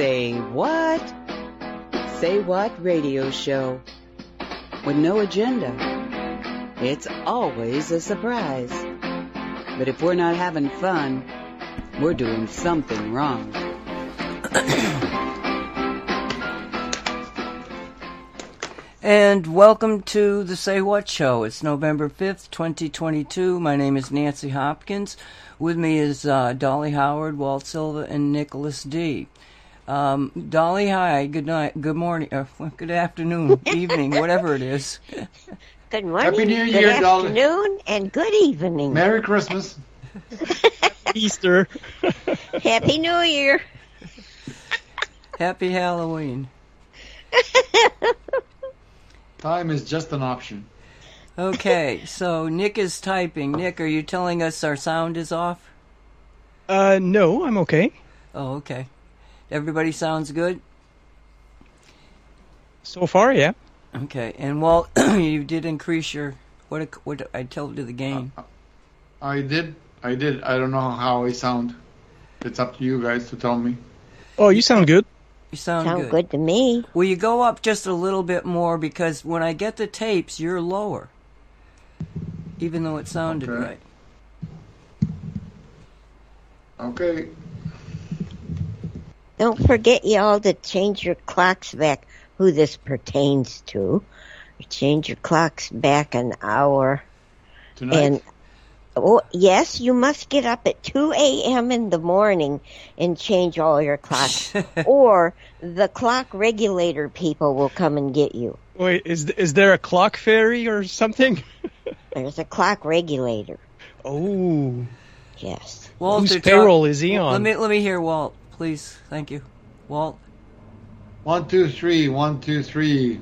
Say what? Say what radio show with no agenda. It's always a surprise. But if we're not having fun, we're doing something wrong. And welcome to the Say What Show. It's November 5th, 2022. My name is Nancy Hopkins. With me is uh, Dolly Howard, Walt Silva, and Nicholas Dee. Um, Dolly, hi. Good night. Good morning. Uh, good afternoon, evening, whatever it is. Good morning, Happy New good Year, Dolly. afternoon, and good evening. Merry Christmas. Easter. Happy New Year. Happy Halloween. Time is just an option. Okay, so Nick is typing. Nick, are you telling us our sound is off? Uh, no, I'm okay. Oh, okay. Everybody sounds good? So far, yeah. Okay, and Walt, you did increase your what? What I told you the gain. Uh, uh, I did. I did. I don't know how I sound. It's up to you guys to tell me. Oh, you sound good. You sound, Sound good. good. to me. Will you go up just a little bit more because when I get the tapes, you're lower, even though it sounded Okay. right. Okay. Don't forget, y'all, to change your clocks back. Who this pertains to? Change your clocks back an hour. Tonight. And oh, yes, you must get up at 2 a.m. in the morning and change all your clocks, or the clock regulator people will come and get you. Wait, is is there a clock fairy or something? There's a clock regulator. Oh, Yes. Walter, whose talk- payroll is he on? Let on? me let me hear Walt, please. Thank you, Walt. One, two, three. One, two, three.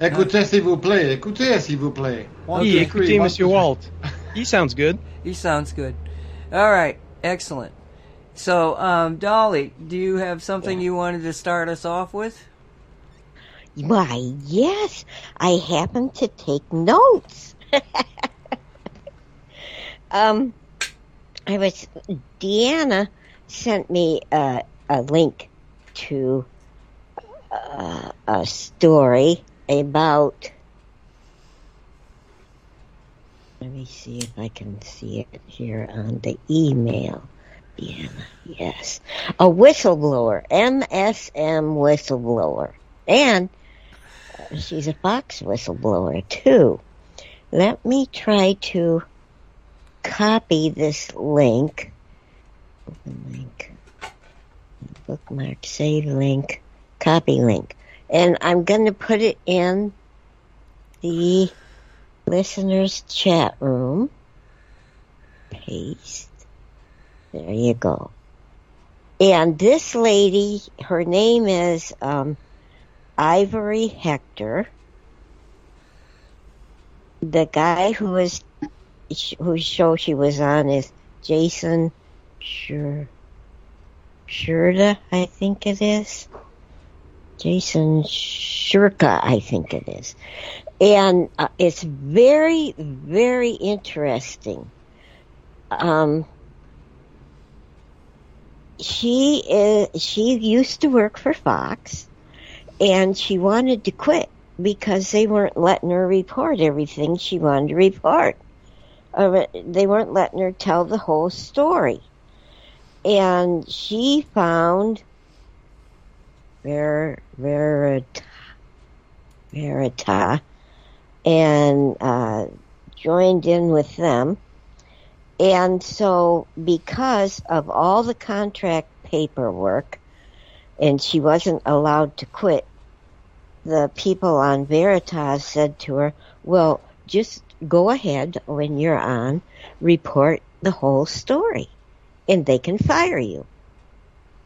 Écoutez, s'il vous plaît. Écoutez, s'il vous plaît. One, Oui, two, écoutez, three. One, Monsieur two, three. Walt. He sounds good. He sounds good. All right, excellent. So, um, Dolly, do you have something you wanted to start us off with? Why, yes, I happen to take notes. um, I was, Deanna sent me uh, a link to uh, a story about, let me see if I can see it here on the email. Deanna, yes. A whistleblower, MSM whistleblower. And she's a Fox whistleblower too. Let me try to copy this link. Open link. Bookmark, save link, copy link. And I'm going to put it in the listeners chat room. Paste. There you go. And this lady, her name is, um, Ivory Hecker. The guy who was whose show she was on is Jason Shur Shurda, I think it is. Jason Shurka, I think it is. And uh, it's very, very interesting. Um, she is, she used to work for Fox and she wanted to quit because they weren't letting her report everything she wanted to report. Uh, they weren't letting her tell the whole story. And she found Ver, Verita, Verita and uh, joined in with them. And so, because of all the contract paperwork, and she wasn't allowed to quit, the people on Veritas said to her, well, just go ahead when you're on, report the whole story, and they can fire you.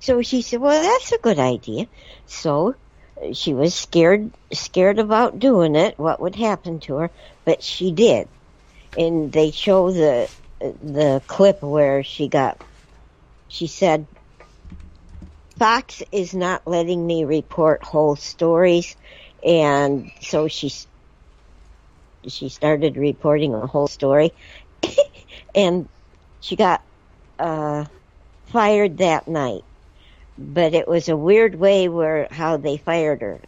So she said, well, that's a good idea. So uh, she was scared, scared about doing it, what would happen to her, but she did. And they show the, uh, the clip where she got, she said, Fox is not letting me report whole stories, and so she she started reporting a whole story, and she got uh, fired that night. but it was a weird way where how they fired her.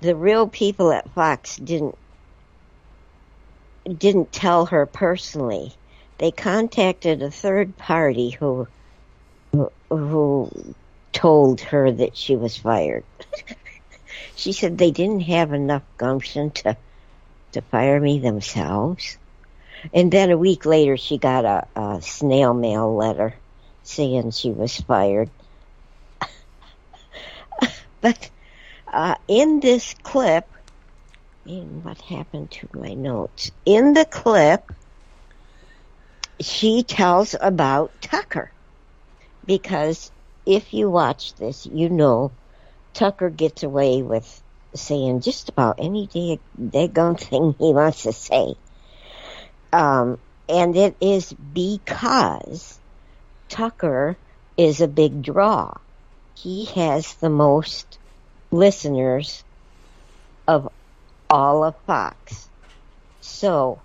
The real people at Fox didn't didn't tell her personally. They contacted a third party who who, told her that she was fired. she said they didn't have enough gumption to to fire me themselves. And then a week later, she got a, a snail mail letter saying she was fired. but uh, in this clip, in what happened to my notes? In the clip, she tells about Tucker. Because if you watch this, you know Tucker gets away with saying just about any daggone thing he wants to say. Um, and it is because Tucker is a big draw. He has the most listeners of all of Fox. So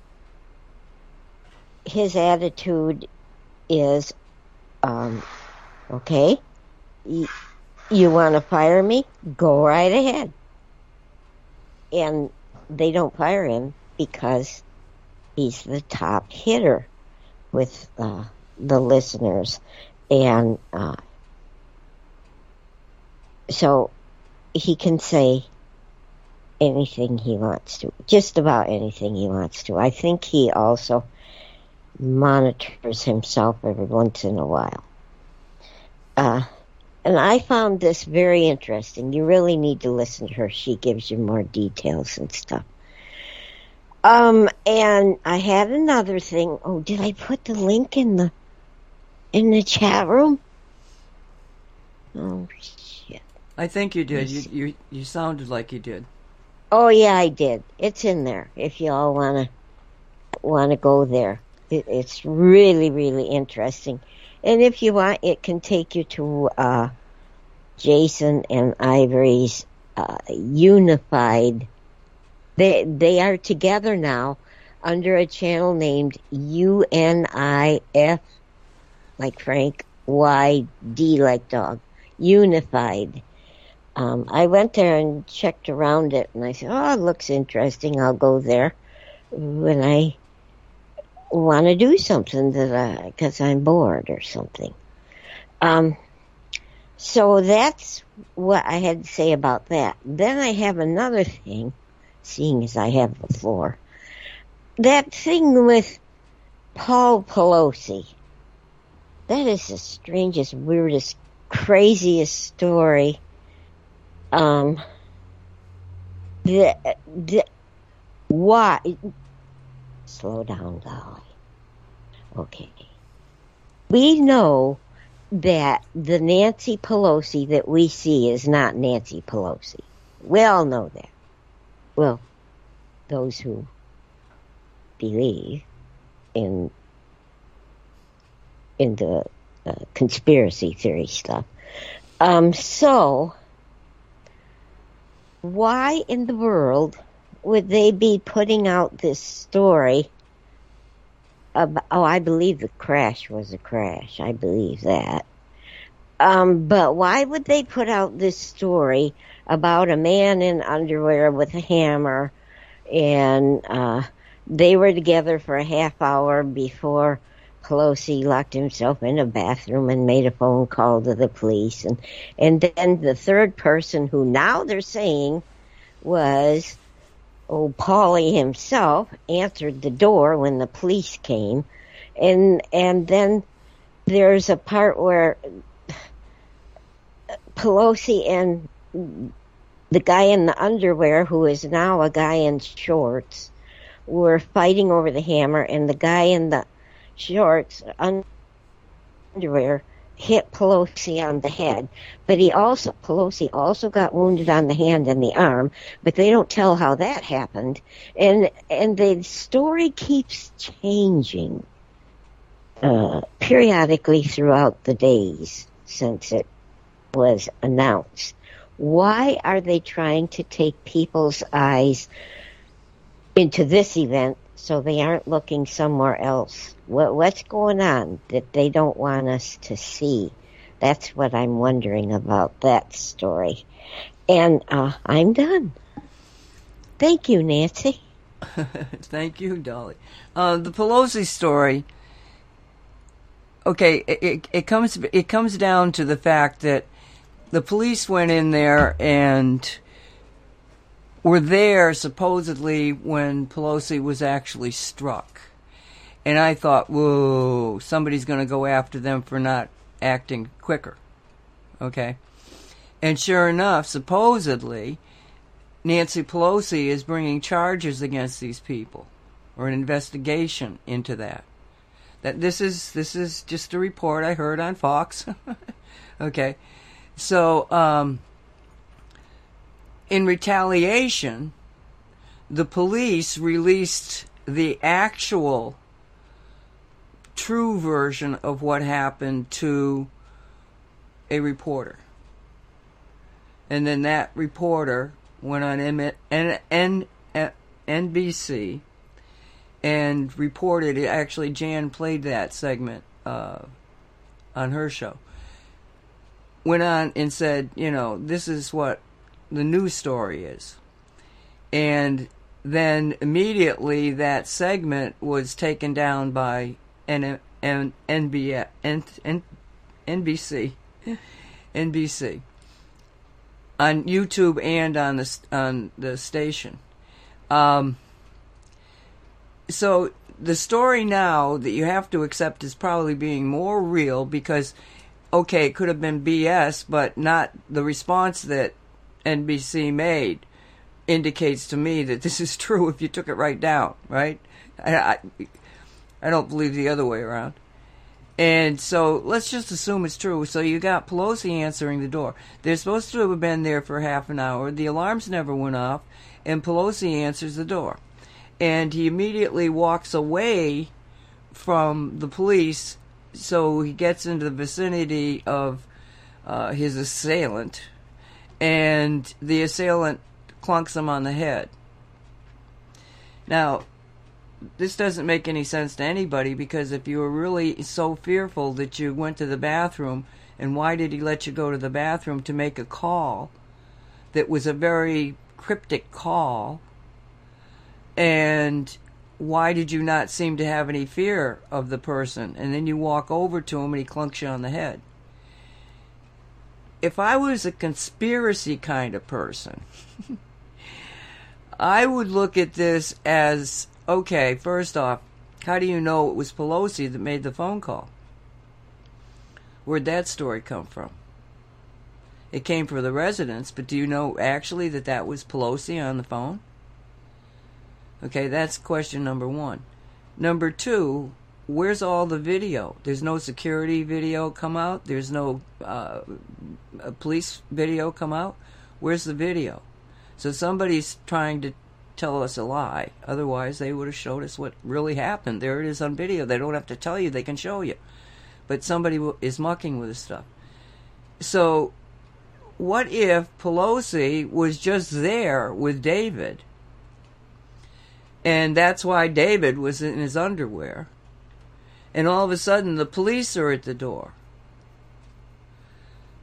his attitude is, um, okay, you, you want to fire me? Go right ahead. And they don't fire him because he's the top hitter with uh, the listeners. And uh, so he can say anything he wants to, just about anything he wants to. I think he also monitors himself every once in a while. Uh, and I found this very interesting. You really need to listen to her. She gives you more details and stuff. Um, and I had another thing. Oh, did I put the link in the in the chat room? Oh shit! I think you did. You you you sounded like you did. Oh yeah, I did. It's in there. If you all wanna wanna go there, it, it's really really interesting. And if you want, it can take you to uh, Jason and Ivory's uh, unified they they are together now under a channel named UNIF, like Frank, Y D like dog, Unified. Um, I went there and checked around it, and I said, "Oh, it looks interesting. I'll go there when I want to do something that I because I'm bored or something." Um, so that's what I had to say about that. Then I have another thing seeing as I have floor. That thing with Paul Pelosi. That is the strangest, weirdest, craziest story. Um, the, the, why? Slow down, Dolly. Okay. We know that the Nancy Pelosi that we see is not Nancy Pelosi. We all know that well, those who believe in in the uh, conspiracy theory stuff. Um, so, why in the world would they be putting out this story? About, oh, I believe the crash was a crash. I believe that. Um, but why would they put out this story about a man in underwear with a hammer, and uh, they were together for a half hour before Pelosi locked himself in a bathroom and made a phone call to the police, and and then the third person, who now they're saying was oh Paulie himself, answered the door when the police came, and and then there's a part where Pelosi and the guy in the underwear, who is now a guy in shorts, were fighting over the hammer, and the guy in the shorts, underwear, hit Pelosi on the head. But he also, Pelosi also got wounded on the hand and the arm, but they don't tell how that happened. And, and the story keeps changing, uh, periodically throughout the days since it was announced. Why are they trying to take people's eyes into this event so they aren't looking somewhere else? What, what's going on that they don't want us to see? That's what I'm wondering about that story. And uh, I'm done. Thank you, Nancy. Thank you, Dolly. Uh, the Pelosi story. Okay, it, it, it comes it comes down to the fact that the police went in there and were there supposedly when Pelosi was actually struck. And I thought, whoa, somebody's going to go after them for not acting quicker. Okay? And sure enough, supposedly, Nancy Pelosi is bringing charges against these people or an investigation into that. That this is this is just a report I heard on Fox. okay. So, um, in retaliation, the police released the actual true version of what happened to a reporter. And then that reporter went on NBC and reported it. Actually, Jan played that segment uh, on her show. Went on and said, you know, this is what the news story is. And then immediately that segment was taken down by N- N-. N- NBC. NBC on YouTube and on the on the station. Um, so the story now that you have to accept is probably being more real because, okay, it could have been BS, but not the response that NBC made indicates to me that this is true if you took it right down, right? I, I, I don't believe the other way around. And so let's just assume it's true. So you got Pelosi answering the door. They're supposed to have been there for half an hour. The alarms never went off, and Pelosi answers the door. And he immediately walks away from the police, so he gets into the vicinity of uh, his assailant, and the assailant clunks him on the head. Now, this doesn't make any sense to anybody because if you were really so fearful that you went to the bathroom, and why did he let you go to the bathroom to make a call that was a very cryptic call? And why did you not seem to have any fear of the person? And then you walk over to him and he clunks you on the head. If I was a conspiracy kind of person, I would look at this as okay, first off, how do you know it was Pelosi that made the phone call? Where'd that story come from? It came from the residents, but do you know actually that that was Pelosi on the phone? Okay, that's question number one. Number two, where's all the video? There's no security video come out. There's no uh, police video come out. Where's the video? So somebody's trying to tell us a lie. Otherwise, they would have showed us what really happened. There it is on video. They don't have to tell you, they can show you. But somebody is mucking with this stuff. So, what if Pelosi was just there with David? And that's why David was in his underwear. And all of a sudden, the police are at the door.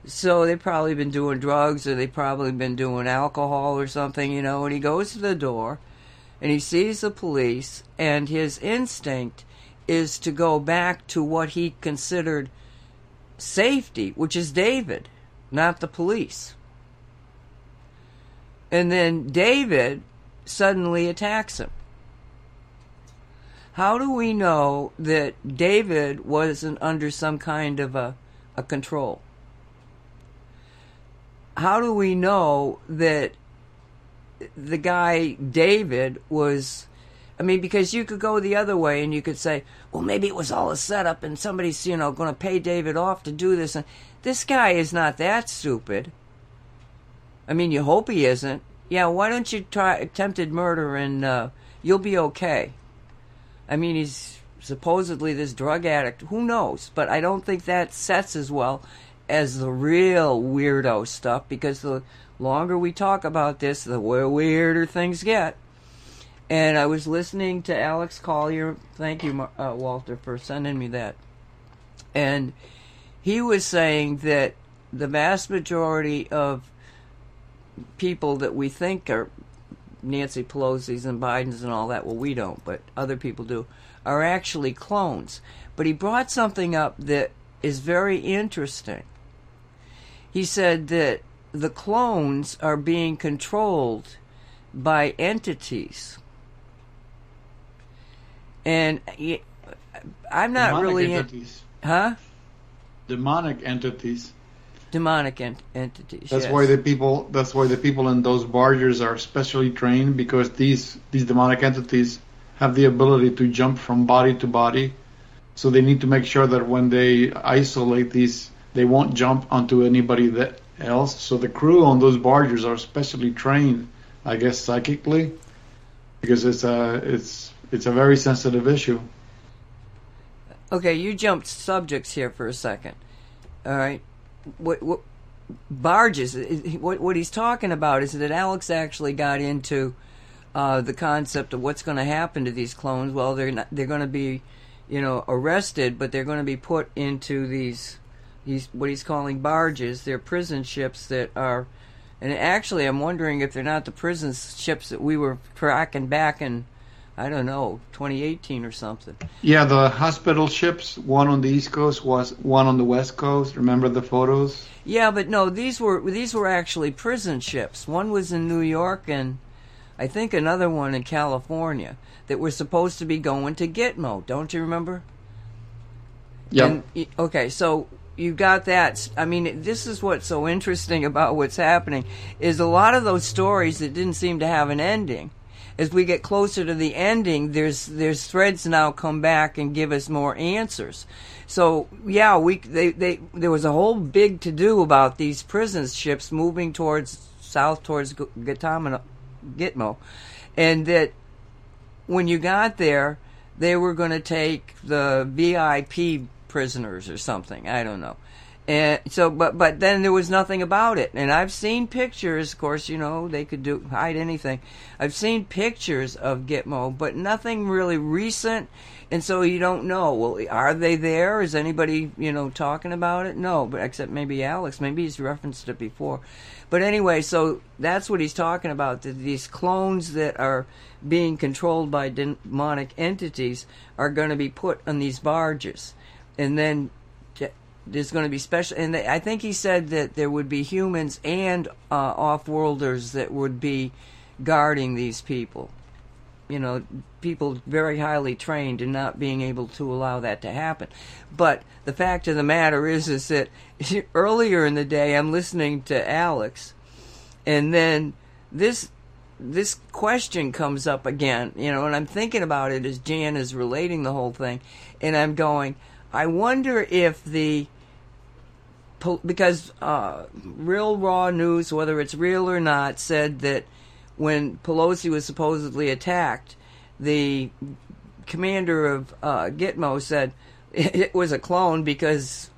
So they've probably been doing drugs or they've probably been doing alcohol or something, you know, and he goes to the door and he sees the police and his instinct is to go back to what he considered safety, which is David, not the police. And then David suddenly attacks him. How do we know that David wasn't under some kind of a, a control? how do we know that the guy David was I mean because you could go the other way and you could say, well maybe it was all a setup and somebody's, you know, going to pay David off to do this and this guy is not that stupid. I mean, you hope he isn't. Yeah, why don't you try attempted murder and uh, you'll be okay. I mean, he's supposedly this drug addict. Who knows? But I don't think that sets as well as the real weirdo stuff because the longer we talk about this, the weirder things get. And I was listening to Alex Collier. Thank you, uh, Walter, for sending me that. And he was saying that the vast majority of people that we think are Nancy Pelosi's and Biden's and all that, well, we don't, but other people do, are actually clones. But he brought something up that is very interesting. He said that the clones are being controlled by entities. And I'm not Demonic really in, entities. huh? Demonic entities. Demonic ent- entities. That's yes. why the people. That's why the people in those barges are specially trained because these these demonic entities have the ability to jump from body to body. So they need to make sure that when they isolate these, they won't jump onto anybody that else. So the crew on those barges are specially trained, I guess, psychically, because it's a it's it's a very sensitive issue. Okay, you jumped subjects here for a second. All right, what what barges? What what he's talking about is that Alex actually got into uh, the concept of what's going to happen to these clones. Well, they're not, they're going to be, you know, arrested, but they're going to be put into these these what he's calling barges. They're prison ships that are. And actually, I'm wondering if they're not the prison ships that we were tracking back in, I don't know, 2018 or something. Yeah, the hospital ships, one on the east coast was one on the west coast. Remember the photos? Yeah, but no, these were these were actually prison ships. One was in New York and I think another one in California that were supposed to be going to Gitmo. Don't you remember? Yeah. Okay, so you got that. I mean, this is what's so interesting about what's happening is a lot of those stories that didn't seem to have an ending. As we get closer to the ending, there's there's threads now come back and give us more answers. So yeah, we they, they there was a whole big to do about these prison ships moving towards south towards Gu- Gitmo, and that when you got there, they were going to take the VIP prisoners or something. I don't know. And so, but but then there was nothing about it. And I've seen pictures. Of course, you know they could do hide anything. I've seen pictures of Gitmo, but nothing really recent. And so you don't know. Well, are they there? Is anybody you know talking about it? No, but except maybe Alex. Maybe he's referenced it before. But anyway, so that's what he's talking about. That these clones that are being controlled by demonic entities are going to be put on these barges, and then there's going to be special. And they, I think he said that there would be humans and uh, off-worlders that would be guarding these people. You know, people very highly trained in not being able to allow that to happen. But the fact of the matter is, is that earlier in the day, I'm listening to Alex, and then this this question comes up again, you know, and I'm thinking about it as Jan is relating the whole thing, and I'm going, I wonder if the because uh, real raw news, whether it's real or not, said that when Pelosi was supposedly attacked, the commander of uh, Gitmo said it was a clone because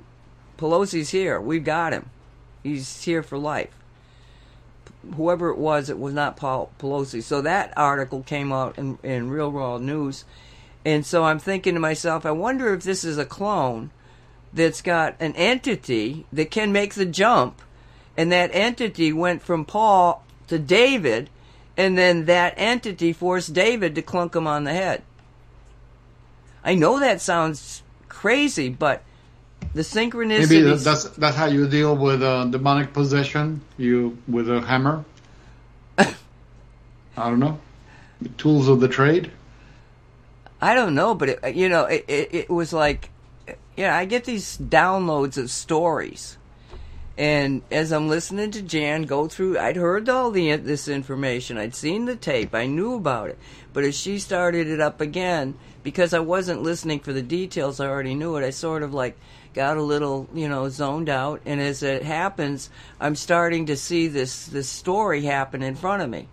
Pelosi's here. We've got him. He's here for life whoever it was, it was not Paul Pelosi. So that article came out in, in Real Raw News. And so I'm thinking to myself, I wonder if this is a clone that's got an entity that can make the jump. And that entity went from Paul to David, and then that entity forced David to clunk him on the head. I know that sounds crazy, but the synchronicity. Maybe that's that's how you deal with uh, demonic possession. You with a hammer. I don't know. The tools of the trade. I don't know, but it, you know, it, it, it was like, yeah, I get these downloads of stories, and as I'm listening to Jan go through, I'd heard all the this information, I'd seen the tape, I knew about it, but as she started it up again, because I wasn't listening for the details, I already knew it. I sort of like got a little, you know, zoned out, and as it happens, I'm starting to see this this story happen in front of me.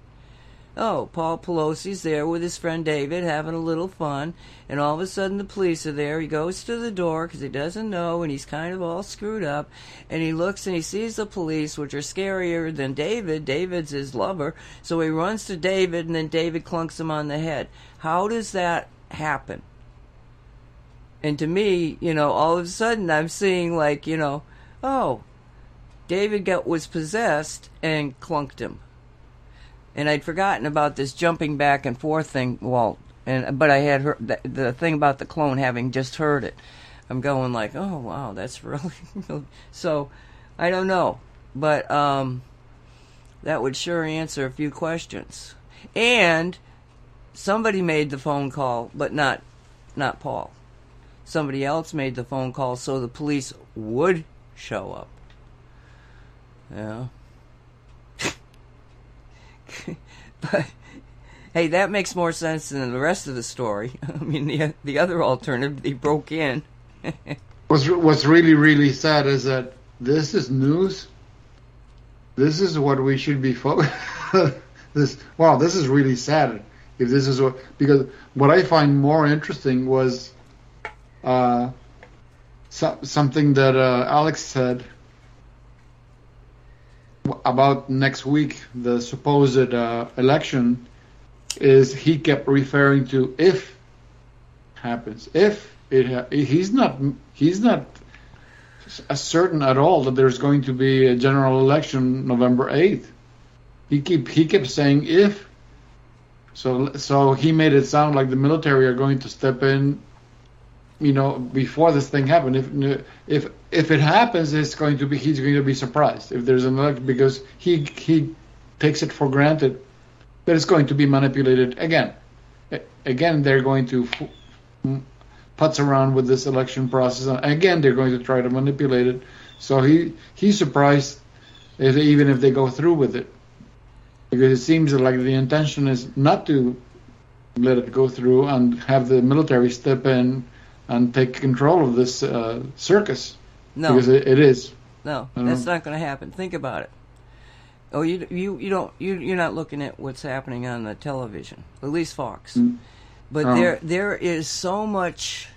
Oh, Paul Pelosi's there with his friend David having a little fun, and all of a sudden the police are there. He goes to the door because he doesn't know, and he's kind of all screwed up. And he looks and he sees the police, which are scarier than David. David's his lover, so he runs to David, and then David clunks him on the head. How does that happen? And to me, you know, all of a sudden I'm seeing like, you know, oh, David got was possessed and clunked him. And I'd forgotten about this jumping back and forth thing, Walt. And but I had heard the, the thing about the clone having just heard it. I'm going like, oh wow, that's really so. I don't know, but um, that would sure answer a few questions. And somebody made the phone call, but not not Paul. Somebody else made the phone call so the police would show up. Yeah. but hey, that makes more sense than the rest of the story. I mean, the the other alternative, they broke in. what's what's really really sad is that this is news. This is what we should be focused. this wow, this is really sad. If this is what because what I find more interesting was uh, so, something that uh, Alex said about next week, the supposed uh, election, is he kept referring to if happens. If it ha- he's not he's not certain at all that there's going to be a general election November eighth. He keep he kept saying if. So so he made it sound like the military are going to step in you know, before this thing happened. If if if it happens, it's going to be he's going to be surprised if there's an election because he he takes it for granted that it's going to be manipulated again. Again, they're going to putz around with this election process, and again, they're going to try to manipulate it. So he he's surprised if even if they go through with it, because it seems like the intention is not to let it go through and have the military step in and take control of this uh, circus. No, because it, it is. No, that's not going to happen. Think about it. Oh, you you you don't you you're not looking at what's happening on the television, at least Fox. Mm. But oh. there there is so much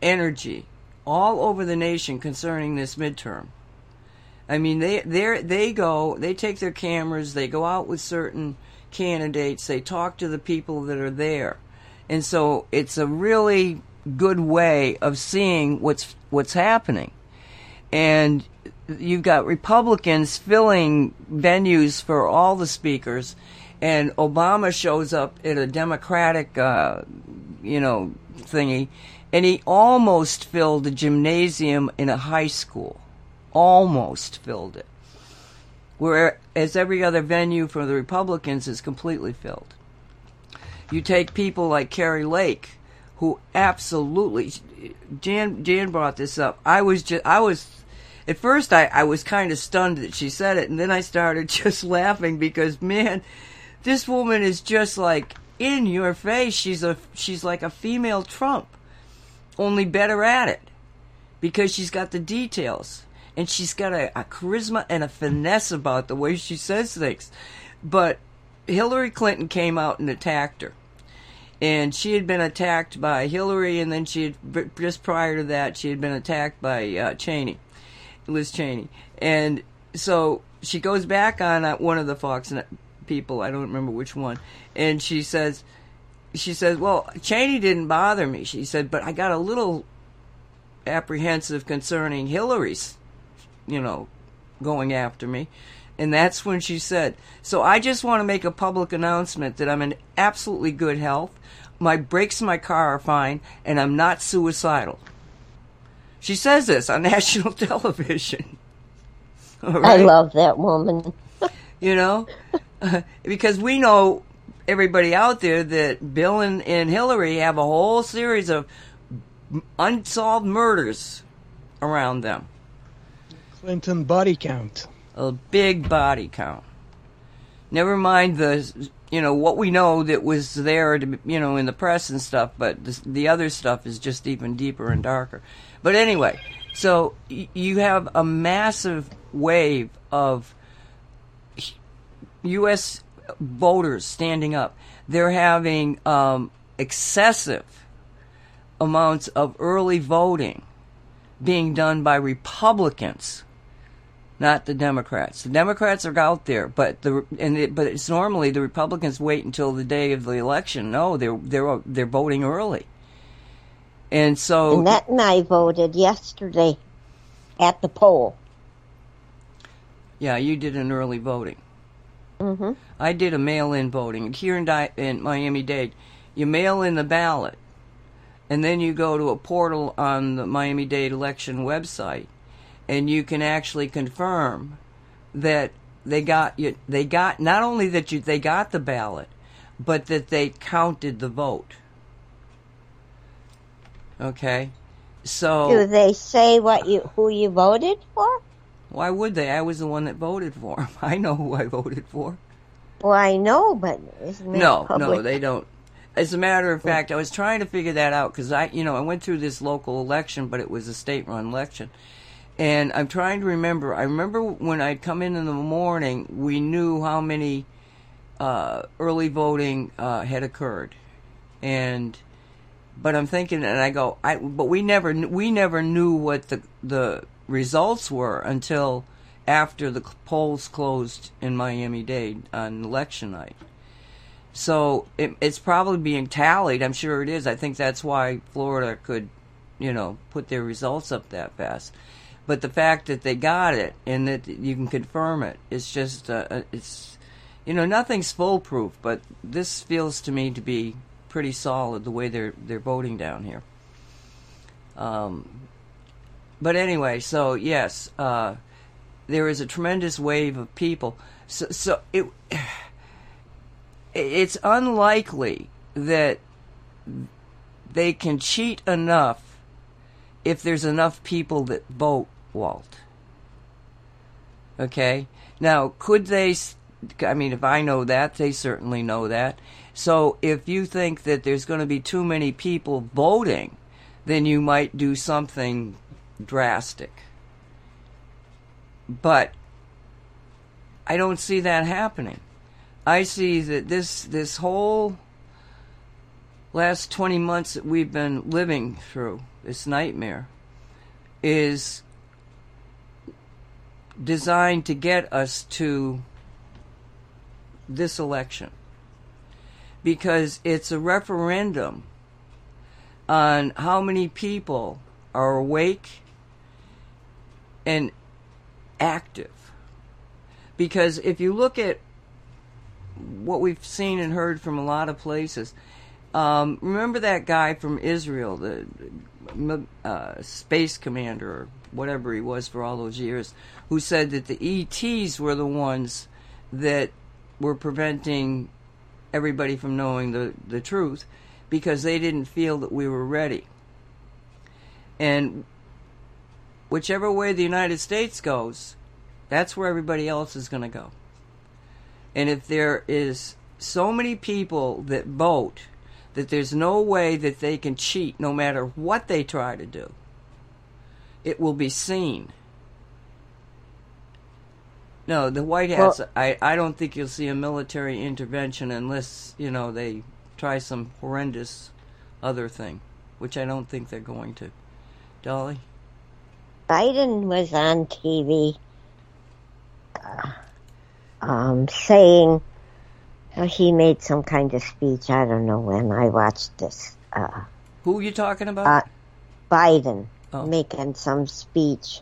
energy all over the nation concerning this midterm. I mean, they they they go, they take their cameras, they go out with certain candidates, they talk to the people that are there, and so it's a really good way of seeing what's what's happening. And you've got Republicans filling venues for all the speakers, and Obama shows up at a Democratic, uh, you know, thingy, and he almost filled a gymnasium in a high school, almost filled it. Whereas every other venue for the Republicans is completely filled. You take people like Kari Lake, who absolutely Jan Jan brought this up. I was just I was at first I, I was kind of stunned that she said it and then I started just laughing because man this woman is just like in your face she's a she's like a female Trump only better at it because she's got the details and she's got a, a charisma and a finesse about the way she says things but Hillary Clinton came out and attacked her and she had been attacked by Hillary, and then she had just prior to that she had been attacked by uh, Cheney, Liz Cheney, and so she goes back on uh, one of the Fox people, I don't remember which one, and she says, she says, well, Cheney didn't bother me. She said, but I got a little apprehensive concerning Hillary's, you know, going after me. And that's when she said, So I just want to make a public announcement that I'm in absolutely good health. My brakes in my car are fine, and I'm not suicidal. She says this on national television. Right? I love that woman. you know? because we know everybody out there that Bill and, and Hillary have a whole series of unsolved murders around them. Clinton body count a big body count. Never mind the, you know, what we know that was there, to, you know, in the press and stuff, but the, the other stuff is just even deeper and darker. But anyway, so y- you have a massive wave of U.S. voters standing up. They're having um, excessive amounts of early voting being done by Republicans not the Democrats. The Democrats are out there, but the and it, but it's normally the Republicans wait until the day of the election. No, they're they're they're voting early, And so Annette and I voted yesterday at the poll. yeah, you did an early voting. hmm I did a mail-in voting here in, Di- in Miami-Dade. You mail in the ballot, and then you go to a portal on the Miami-Dade election website, and you can actually confirm that they got you. They got not only that you they got the ballot, but that they counted the vote. Okay, so Do they say what you who you voted for? why would they? I was the one that voted for him. I know who I voted for. Well, I know, but No, public? no, they don't. As a matter of hmm. fact, I was trying to figure that out because I, you know, I went through this local election, but it was a state-run election, and I'm trying to remember. I remember when I'd come in in the morning, we knew how many uh, early voting uh, had occurred, and but I'm thinking, and I go, I, but we never, we never knew what the the results were until after the polls closed in Miami-Dade on election night. So it, it's probably being tallied. I'm sure it is. I think that's why Florida could, you know, put their results up that fast. But the fact that they got it and that you can confirm it, it's just, uh, uh, it's, you know, nothing's foolproof. But this feels to me to be pretty solid the way they're they're voting down here. Um, but anyway, so yes, uh, there is a tremendous wave of people. So, so it it's unlikely that they can cheat enough if there's enough people that vote, Walt. Okay? Now, could they I mean, if I know that, they certainly know that. So, if you think that there's going to be too many people voting, then you might do something drastic. But I don't see that happening. I see that this this whole last 20 months that we've been living through this nightmare is designed to get us to this election because it's a referendum on how many people are awake and active because if you look at what we've seen and heard from a lot of places. Um, remember that guy from Israel, the uh, space commander whatever he was for all those years, who said that the ETs were the ones that were preventing everybody from knowing the, the truth because they didn't feel that we were ready. And whichever way the United States goes, that's where everybody else is going to go. And if there is so many people that vote that there's no way that they can cheat no matter what they try to do, it will be seen. No, the White House, Well- I, I don't think you'll see a military intervention unless, you know, they try some horrendous other thing, which I don't think they're going to. Dolly? Biden was on TV uh, um, saying uh, he made some kind of speech. I don't know when I watched this. Uh, Who are you talking about? uh, Biden Oh. making some speech,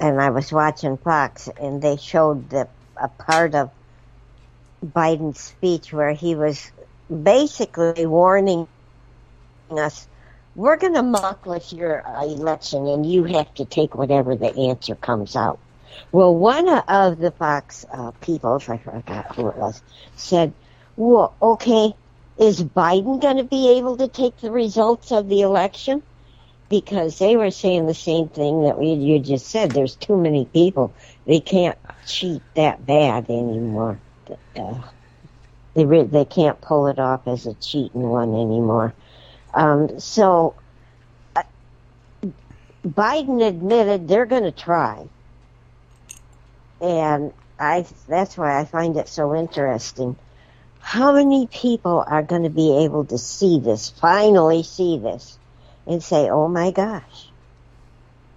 and I was watching Fox, and they showed the a part of Biden's speech where he was basically warning us, "We're going to muck with your election, and you have to take whatever the answer comes out." Well, one of the Fox uh, people, I forgot who it was, said, "Well, okay, is Biden going to be able to take the results of the election?" Because they were saying the same thing that we, you just said. There's too many people. They can't cheat that bad anymore. Uh, they re- they can't pull it off as a cheating one anymore. Um, so uh, Biden admitted they're going to try, and I that's why I find it so interesting. How many people are going to be able to see this? Finally, see this, and say, "Oh my gosh,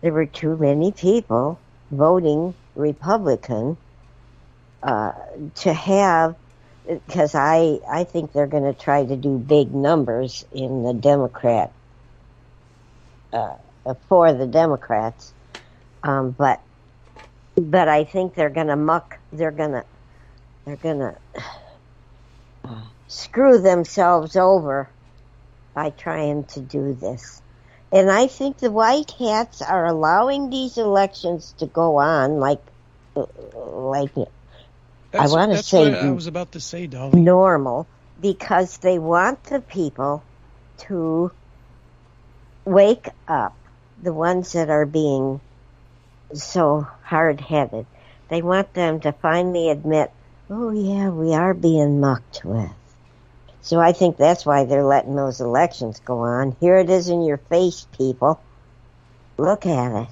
there were too many people voting Republican uh, to have." Because I I think they're going to try to do big numbers in the Democrat uh, for the Democrats, um, but but I think they're going to muck. They're going to they're going to screw themselves over by trying to do this. And I think the white hats are allowing these elections to go on like like That's, wanna say what I was about to say, Dolly. normal because they want the people to wake up, the ones that are being so hard headed. They want them to finally admit, oh, yeah, we are being mucked with. So I think that's why they're letting those elections go on. Here it is in your face, people. Look at it.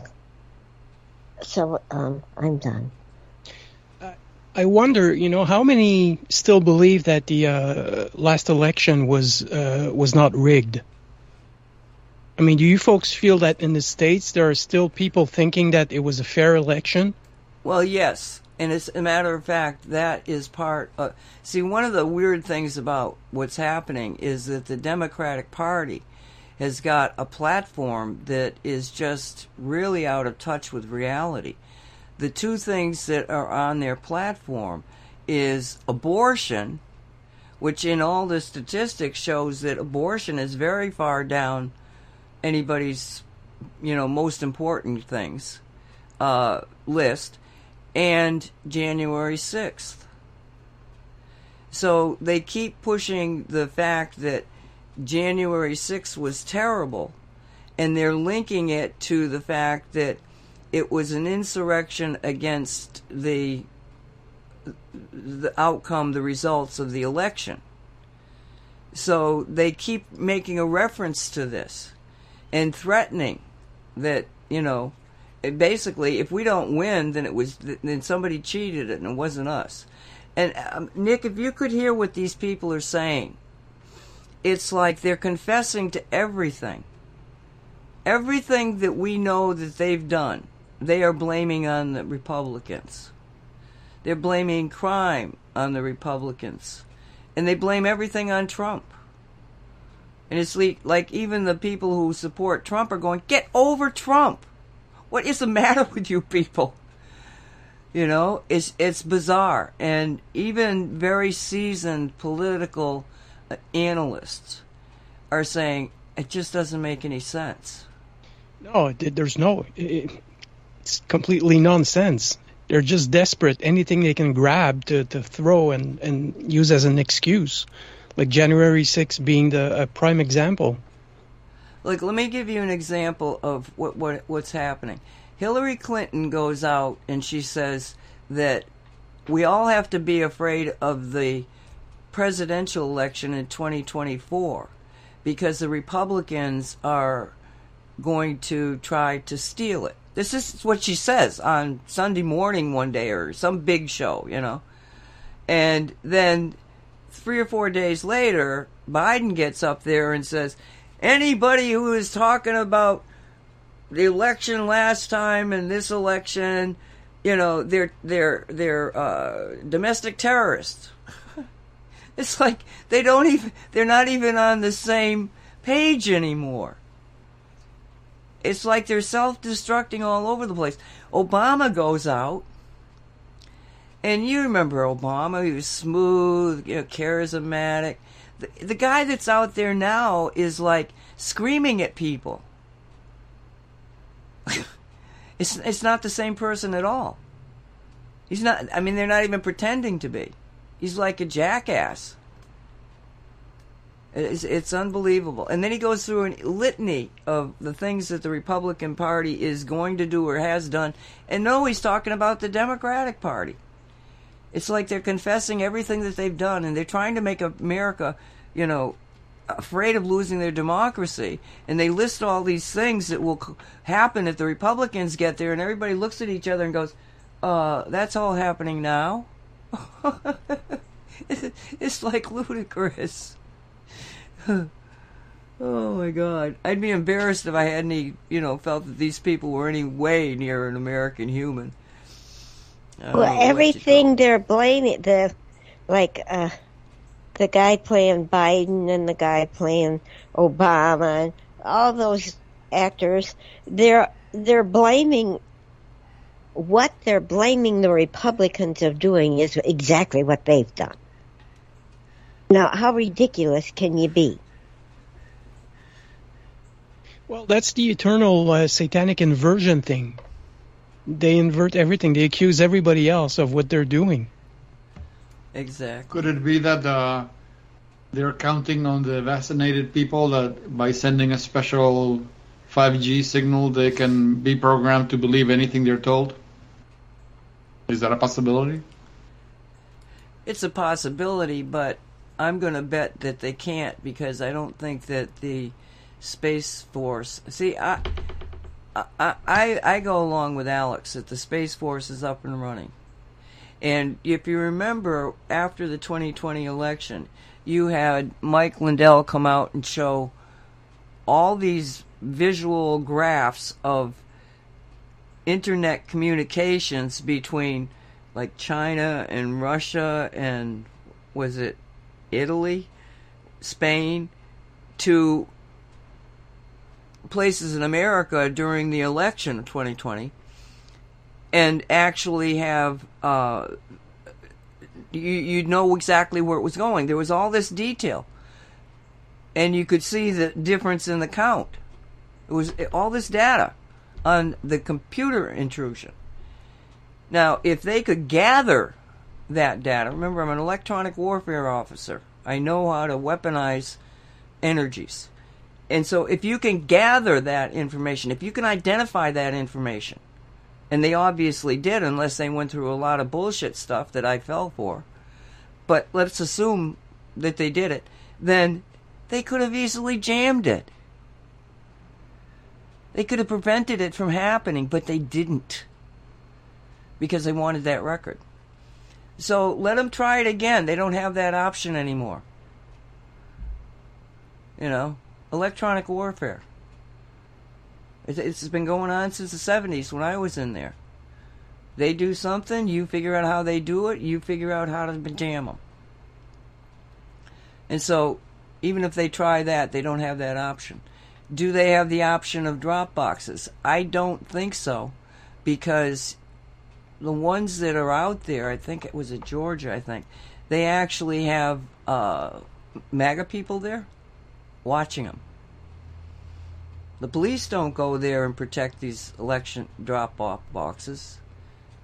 So, um, I'm done. I wonder, you know, how many still believe that the uh, last election was uh, was not rigged? I mean, do you folks feel that in the states there are still people thinking that it was a fair election? Well, yes. And as a matter of fact, that is part of. See, one of the weird things about what's happening is that the Democratic Party has got a platform that is just really out of touch with reality. The two things that are on their platform is abortion, which in all the statistics shows that abortion is very far down anybody's, you know, most important things uh, list and January 6th. So they keep pushing the fact that January 6th was terrible, and they're linking it to the fact that it was an insurrection against the the outcome, the results of the election. So they keep making a reference to this and threatening that, you know, basically, if we don't win, then it was then somebody cheated it and it wasn't us. And um, Nick, if you could hear what these people are saying, it's like they're confessing to everything. Everything that we know that they've done, they are blaming on the Republicans. They're blaming crime on the Republicans. And they blame everything on Trump. And it's like, like even the people who support Trump are going, get over Trump. What is the matter with you people? You know, it's it's bizarre, and even very seasoned political uh, analysts are saying it just doesn't make any sense. No, there's no. It, it's completely nonsense. They're just desperate. Anything they can grab to, to throw and, and use as an excuse, like January 6th being the a prime example. Like, let me give you an example of what, what what's happening. Hillary Clinton goes out and she says that we all have to be afraid of the presidential election in 2024 because the Republicans are going to try to steal it. This is what she says on Sunday morning one day or some big show, you know. And then three or four days later, Biden gets up there and says, anybody who is talking about the election last time and this election, you know, they're they're they're uh, domestic terrorists. it's like they don't even they're not even on the same page anymore. It's like they're self-destructing all over the place. Obama goes out, and you remember Obama? He was smooth, you know, charismatic. The, guy that's out there now is like screaming at people. it's it's not the same person at all. He's not. I mean, they're not even pretending to be. He's like a jackass. It's, it's unbelievable. And then he goes through a litany of the things that the Republican Party is going to do or has done. And no, he's talking about the Democratic Party. It's like they're confessing everything that they've done, and they're trying to make America, you know, afraid of losing their democracy. And they list all these things that will happen if the Republicans get there, and everybody looks at each other and goes, uh, that's all happening now? it's like ludicrous. oh my god. I'd be embarrassed if I had any, you know, felt that these people were any way near an American human. Well, everything they're blaming, the like uh, the guy playing Biden and the guy playing Obama, and all those actors, they're they're blaming what they're blaming the Republicans of doing is exactly what they've done. Now, how ridiculous can you be? Well, that's the eternal uh, satanic inversion thing. They invert everything. They accuse everybody else of what they're doing. Exactly. Could it be that uh, they're counting on the vaccinated people that by sending a special 5G signal, they can be programmed to believe anything they're told? Is that a possibility? It's a possibility, but I'm going to bet that they can't because I don't think that the Space Force. See, I, I, I, I go along with Alex that the Space Force is up and running. And if you remember, after the 2020 election, you had Mike Lindell come out and show all these visual graphs of internet communications between like China and Russia and was it Italy, Spain to places in America during the election of 2020 and actually have uh, you you know exactly where it was going. There was all this detail, and you could see the difference in the count. It was all this data on the computer intrusion. Now, if they could gather that data, remember I'm an electronic warfare officer. I know how to weaponize energies. And so if you can gather that information, if you can identify that information, and they obviously did unless they went through a lot of bullshit stuff that I fell for. But let's assume that they did it, then they could have easily jammed it. They could have prevented it from happening, but they didn't. Because they wanted that record. So let them try it again. They don't have that option anymore. You know, electronic warfare. It's been going on since the 70s when I was in there. They do something, you figure out how they do it, you figure out how to jam them. And so, even if they try that, they don't have that option. Do they have the option of drop boxes? I don't think so, because the ones that are out there, I think it was at Georgia, I think, they actually have uh, MAGA people there watching them. The police don't go there and protect these election drop off boxes,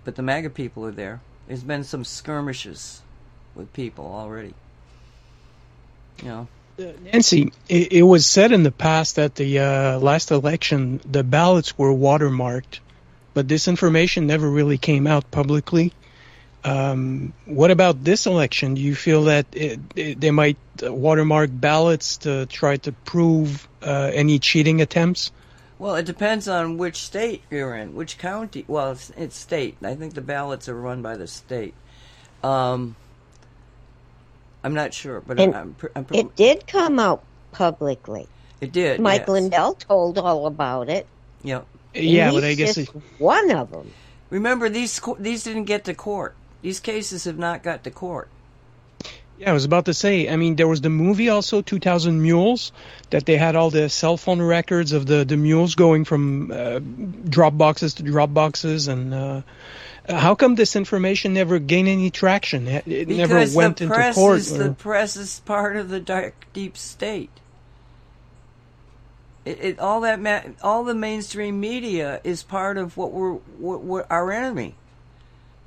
but the MAGA people are there. There's been some skirmishes with people already. You know. Nancy, it, it, was said in the past that the uh, last election, the ballots were watermarked, but this information never really came out publicly. Um, what about this election? Do you feel that it, it, they might watermark ballots to try to prove uh, any cheating attempts? Well, it depends on which state you're in, which county. Well, it's, it's state. I think the ballots are run by the state. Um, I'm not sure, but I'm, I'm, I'm, it did come out publicly. It did. Mike yes. Lindell told all about it. Yep. Yeah, but I guess it, one of them. Remember, these these didn't get to court. These cases have not got to court. Yeah, I was about to say. I mean, there was the movie also, 2000 Mules, that they had all the cell phone records of the, the mules going from uh, drop boxes to drop boxes. And uh, how come this information never gained any traction? It because never went the into press court. Is, or... The press is part of the dark, deep state. It, it, all that ma- all the mainstream media is part of what we're what, what our enemy.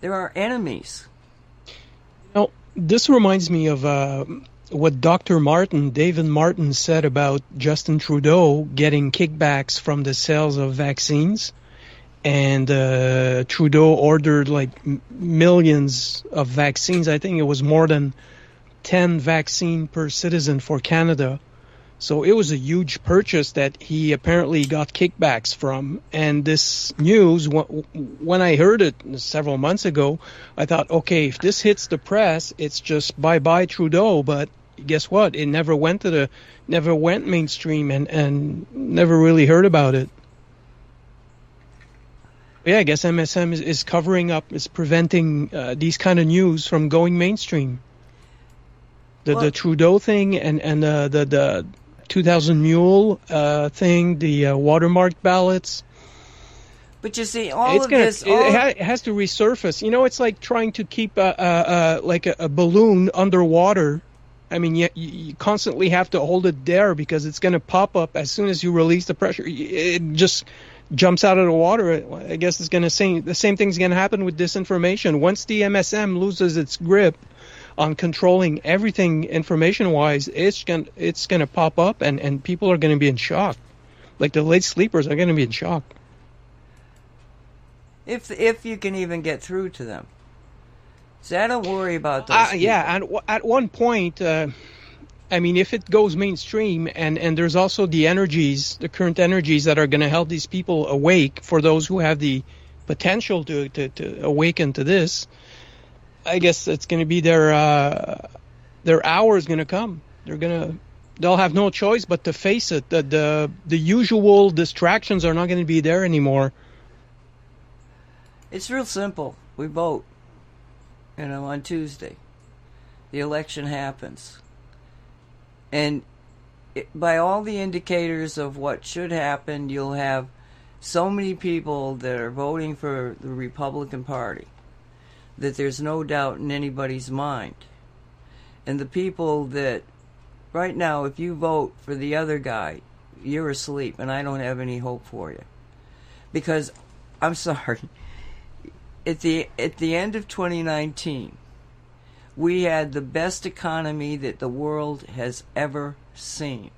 There are our enemies. Now, this reminds me of uh, what Dr. Martin, David Martin, said about Justin Trudeau getting kickbacks from the sales of vaccines. And uh, Trudeau ordered like millions of vaccines. I think it was more than 10 vaccine per citizen for Canada. So it was a huge purchase that he apparently got kickbacks from. And this news, when I heard it several months ago, I thought, okay, if this hits the press, it's just bye bye Trudeau. But guess what? It never went to the, never went mainstream, and and never really heard about it. Yeah, I guess MSM is, is covering up, is preventing uh, these kind of news from going mainstream. The Well- the Trudeau thing and and uh, the the 2000 mule uh, thing, the uh, watermark ballots. But you see, all it's of gonna, this, it, all, ha- it has to resurface. You know, it's like trying to keep a, a, a like a, a balloon underwater. I mean, you, you constantly have to hold it there because it's going to pop up as soon as you release the pressure. It just jumps out of the water. I guess it's going to say the same thing's going to happen with disinformation. Once the MSM loses its grip on controlling everything information-wise, it's going it's going to pop up, and and people are going to be in shock. Like the late sleepers are going to be in shock. if if you can even get through to them. So I don't worry about those. Uh, yeah, and w- at one point, uh, I mean, if it goes mainstream, and and there's also the energies, the current energies that are going to help these people awake. For those who have the potential to to, to awaken to this, I guess it's going to be their uh, their hour is going to come. They're going to they'll have no choice but to face it. The the, the usual distractions are not going to be there anymore. It's real simple. We vote. You know, on Tuesday, the election happens, and it, by all the indicators of what should happen, you'll have so many people that are voting for the Republican Party that there's no doubt in anybody's mind. And the people that, right now, if you vote for the other guy, you're asleep, and I don't have any hope for you. Because, I'm sorry, at the at the end of 2019, we had the best economy that the world has ever seen.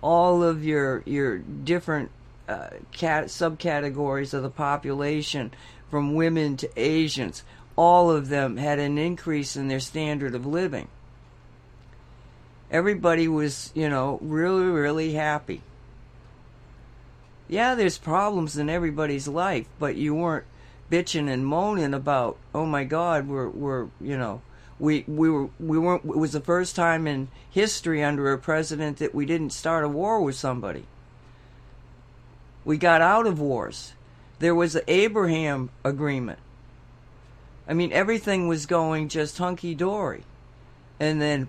All of your your different uh, cat, subcategories of the population, from women to Asians, all of them had an increase in their standard of living. Everybody was, you know, really, really happy. Yeah, there's problems in everybody's life, but you weren't bitching and moaning about, oh my God, we're we're you know, we we were we weren't. It was the first time in history under a president that we didn't start a war with somebody. We got out of wars. There was the Abraham agreement. I mean, everything was going just hunky dory, and then,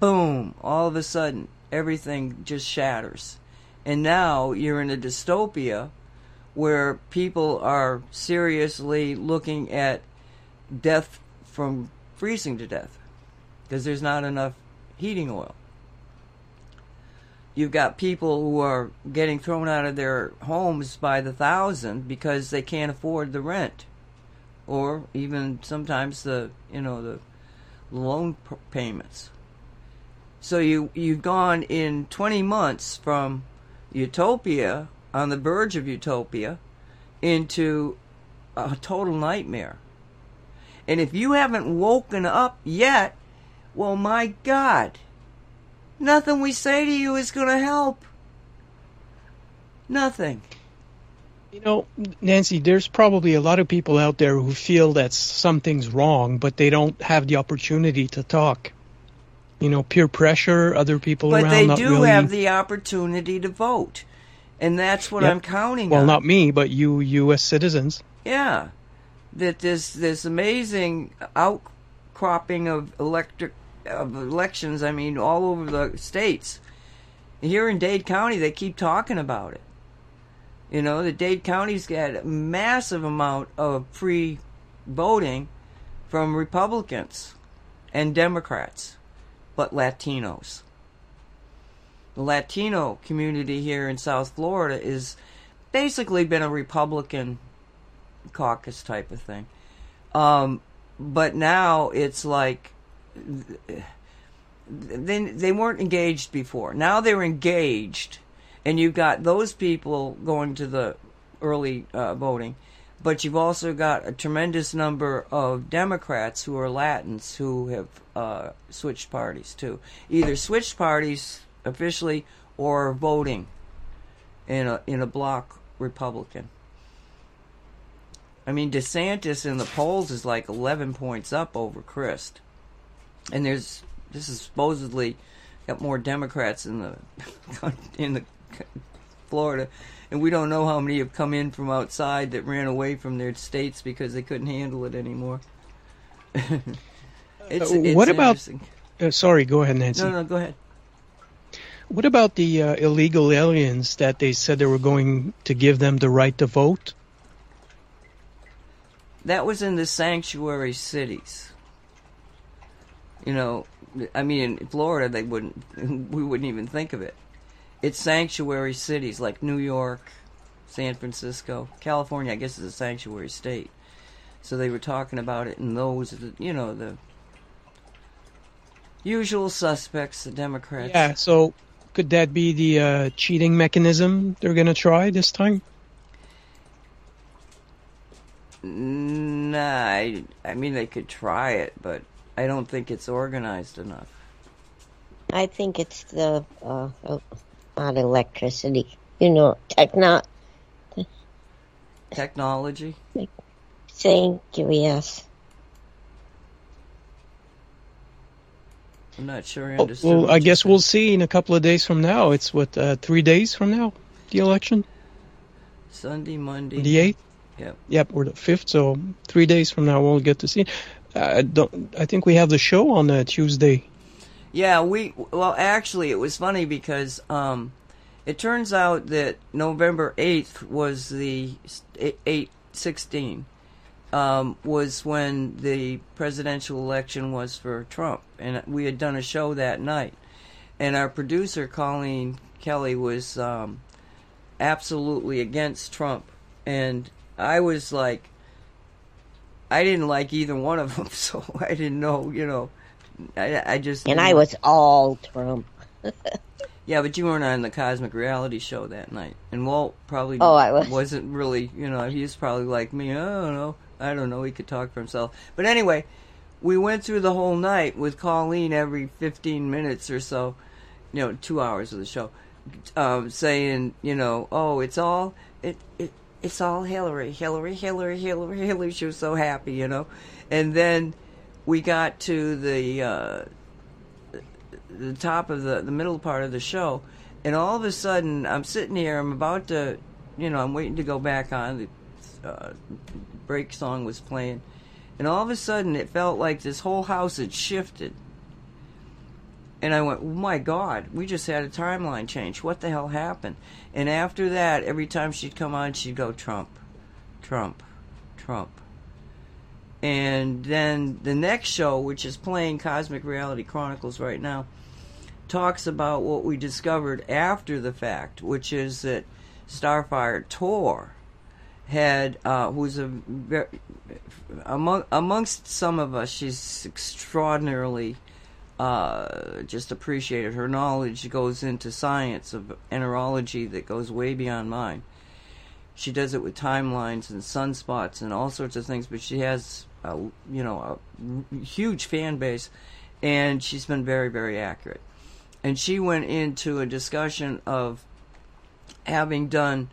boom! All of a sudden, everything just shatters, and now you're in a dystopia where people are seriously looking at death from freezing to death because there's not enough heating oil. You've got people who are getting thrown out of their homes by the thousand because they can't afford the rent or even sometimes the you know the loan payments. So you you've gone in 20 months from utopia on the verge of utopia into a total nightmare. And if you haven't woken up yet, well, my God, nothing we say to you is going to help. Nothing. You know, Nancy, there's probably a lot of people out there who feel that something's wrong, but they don't have the opportunity to talk. You know, peer pressure, other people But around. they not do really, have the opportunity to vote. And that's what Yep. I'm counting Well, on. not me, but you, U.S. citizens. Yeah, that this this amazing outcropping of electric of elections. I mean, all over the states. Here in Dade County, they keep talking about it. You know, the Dade County's got a massive amount of free voting from Republicans and Democrats, but Latinos. The Latino community here in South Florida is basically been a Republican caucus type of thing. Um, but now it's like they they weren't engaged before. Now they're engaged, and you've got those people going to the early uh, voting, but you've also got a tremendous number of Democrats who are Latins who have uh, switched parties too. Either switched parties officially or voting in a in a block Republican. I mean, DeSantis in the polls is like 11 points up over Crist. And there's this is supposedly got more Democrats in the in the Florida, and we don't know how many have come in from outside that ran away from their states because they couldn't handle it anymore. it's, Uh, it's what about- Uh, sorry, go ahead, Nancy. No, no, go ahead. What about the uh, illegal aliens that they said they were going to give them the right to vote? That was in the sanctuary cities. You know, I mean, in Florida, they wouldn't, we wouldn't even think of it. It's sanctuary cities like New York, San Francisco, California. I guess is a sanctuary state. So they were talking about it in those, you know, the usual suspects, the Democrats. Yeah. So could that be the uh, cheating mechanism they're going to try this time? Nah, I, I mean they could try it, but I don't think it's organized enough. I think it's the uh, oh, not electricity. You know, techno. Technology. Thank you. Yes. I'm not sure I Oh, understood. well, I guess we'll see in a couple of days from now. It's what uh, three days from now, the election, Sunday, Monday. the eighth. Yep. Yep, or the fifth. So three days from now, we'll get to see. I don't. I think we have the show on uh, Tuesday. Yeah, we well actually it was funny because um, it turns out that November eighth was the eight sixteen um, was when the presidential election was for Trump, and we had done a show that night, and our producer Colleen Kelly was um, absolutely against Trump, and I was like, I didn't like either one of them, so I didn't know, you know. I, I just And I was all Trump. yeah, but you weren't on the Cosmic Reality Show that night, and Walt probably Oh, I was. wasn't really. You know, he's probably like me. I don't know. I don't know. He could talk for himself. But anyway, we went through the whole night with Colleen every fifteen minutes or so. You know, two hours of the show, um, saying, you know, oh, it's all it it. It's all Hillary, Hillary, Hillary, Hillary, Hillary. She was so happy, you know. And then we got to the uh, the top of the the middle part of the show, and all of a sudden I'm sitting here. I'm about to, you know, I'm waiting to go back on. The uh, break song was playing, and all of a sudden it felt like this whole house had shifted. And I went, oh my God, we just had a timeline change. What the hell happened? And after that, every time she'd come on, she'd go, Trump, Trump, Trump. And then the next show, which is playing Cosmic Reality Chronicles right now, talks about what we discovered after the fact, which is that Starfire Tor had, uh, who's a among amongst some of us, she's extraordinarily uh, just appreciated. Her knowledge goes into science of enerology that goes way beyond mine. She does it with timelines and sunspots and all sorts of things, but she has, a, you know, a huge fan base, and she's been very, very accurate. And she went into a discussion of having done.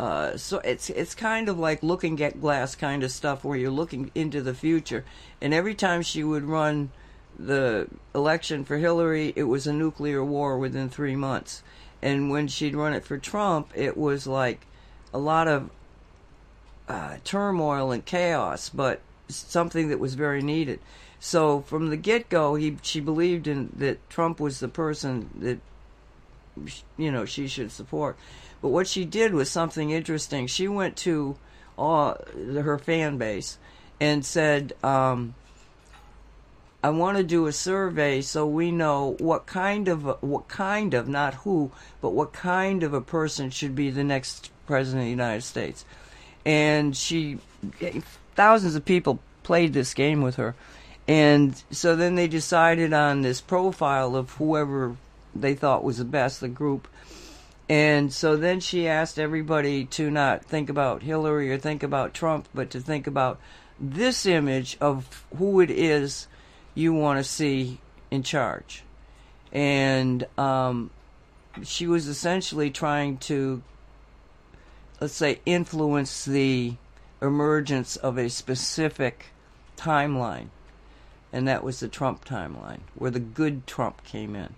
Uh, so it's it's kind of like looking at glass kind of stuff where you're looking into the future, and every time she would run the election for Hillary, it was a nuclear war within three months. And when she'd run it for Trump, it was like a lot of uh, turmoil and chaos, but something that was very needed. So from the get go, he she believed in that Trump was the person that you know she should support. But what she did was something interesting. She went to all her fan base and said. Um, I want to do a survey so we know what kind of what kind of not who but what kind of a person should be the next president of the United States. And she thousands of people played this game with her. And so then they decided on this profile of whoever they thought was the best the group. And so then she asked everybody to not think about Hillary or think about Trump, but to think about this image of who it is you want to see in charge. And um, she was essentially trying to, let's say, influence the emergence of a specific timeline. And that was the Trump timeline, where the good Trump came in.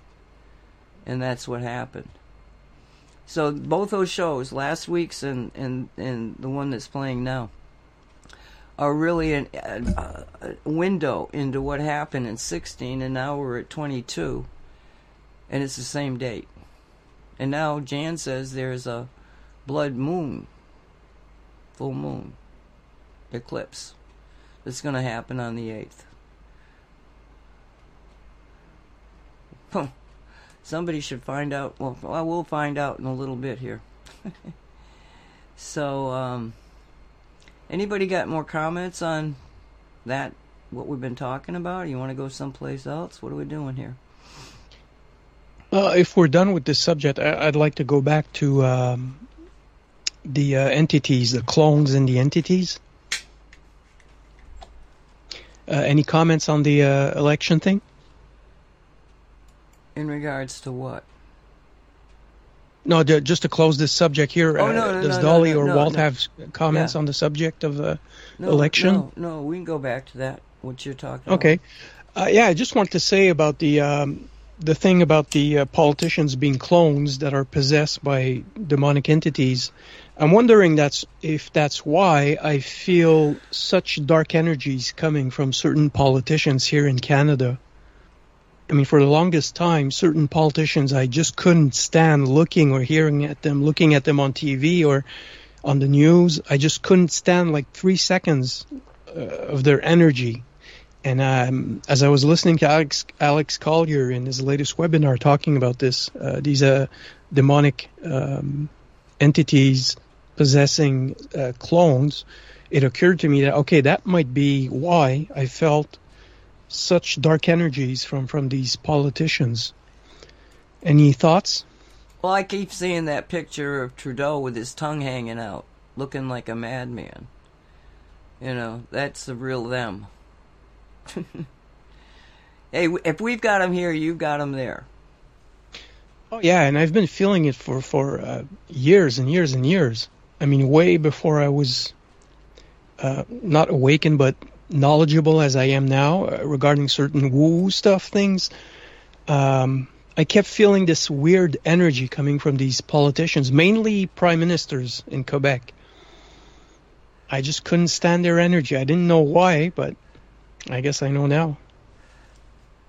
And that's what happened. So both those shows, last week's and, and, and the one that's playing now, are really an, a, a window into what happened in 16, and now we're at 22, and it's the same date. And now Jan says there's a blood moon, full moon eclipse that's going to happen on the 8th. Huh. Somebody should find out. Well, I will find out in a little bit here. so, um, anybody got more comments on that? What we've been talking about? You want to go someplace else? What are we doing here? Uh, if we're done with this subject, I, would like to go back to um, the uh, entities, the clones and the entities. Uh, any comments on the uh, election thing? In regards to what? No, just to close this subject here. Oh, no, uh, no, does no, Dolly or Walt have comments Yeah. on the subject of the No, election? No, no, we can go back to that. What you're talking about. Okay. Uh, yeah, I just want to say about the um, the thing about the uh, politicians being clones that are possessed by demonic entities. I'm wondering that's if that's why I feel such dark energies coming from certain politicians here in Canada. I mean, for the longest time, certain politicians I just couldn't stand looking or hearing at them, looking at them on TV or on the news. I just couldn't stand like three seconds uh, of their energy. And um, as I was listening to Alex, Alex Collier in his latest webinar talking about this, uh, these uh, demonic um, entities possessing uh, clones, it occurred to me that okay, that might be why I felt such dark energies from from these politicians. Any thoughts? Well, I keep seeing that picture of Trudeau with his tongue hanging out, looking like a madman. You know, that's the real them. hey, if we've got them here, you've got them there. Oh yeah, and I've been feeling it for for uh, years and years and years. I mean, way before I was uh, not awakened, but knowledgeable as I am now uh, regarding certain woo stuff things. Um, I kept feeling this weird energy coming from these politicians, mainly prime ministers in Quebec. I just couldn't stand their energy. I didn't know why, but I guess I know now.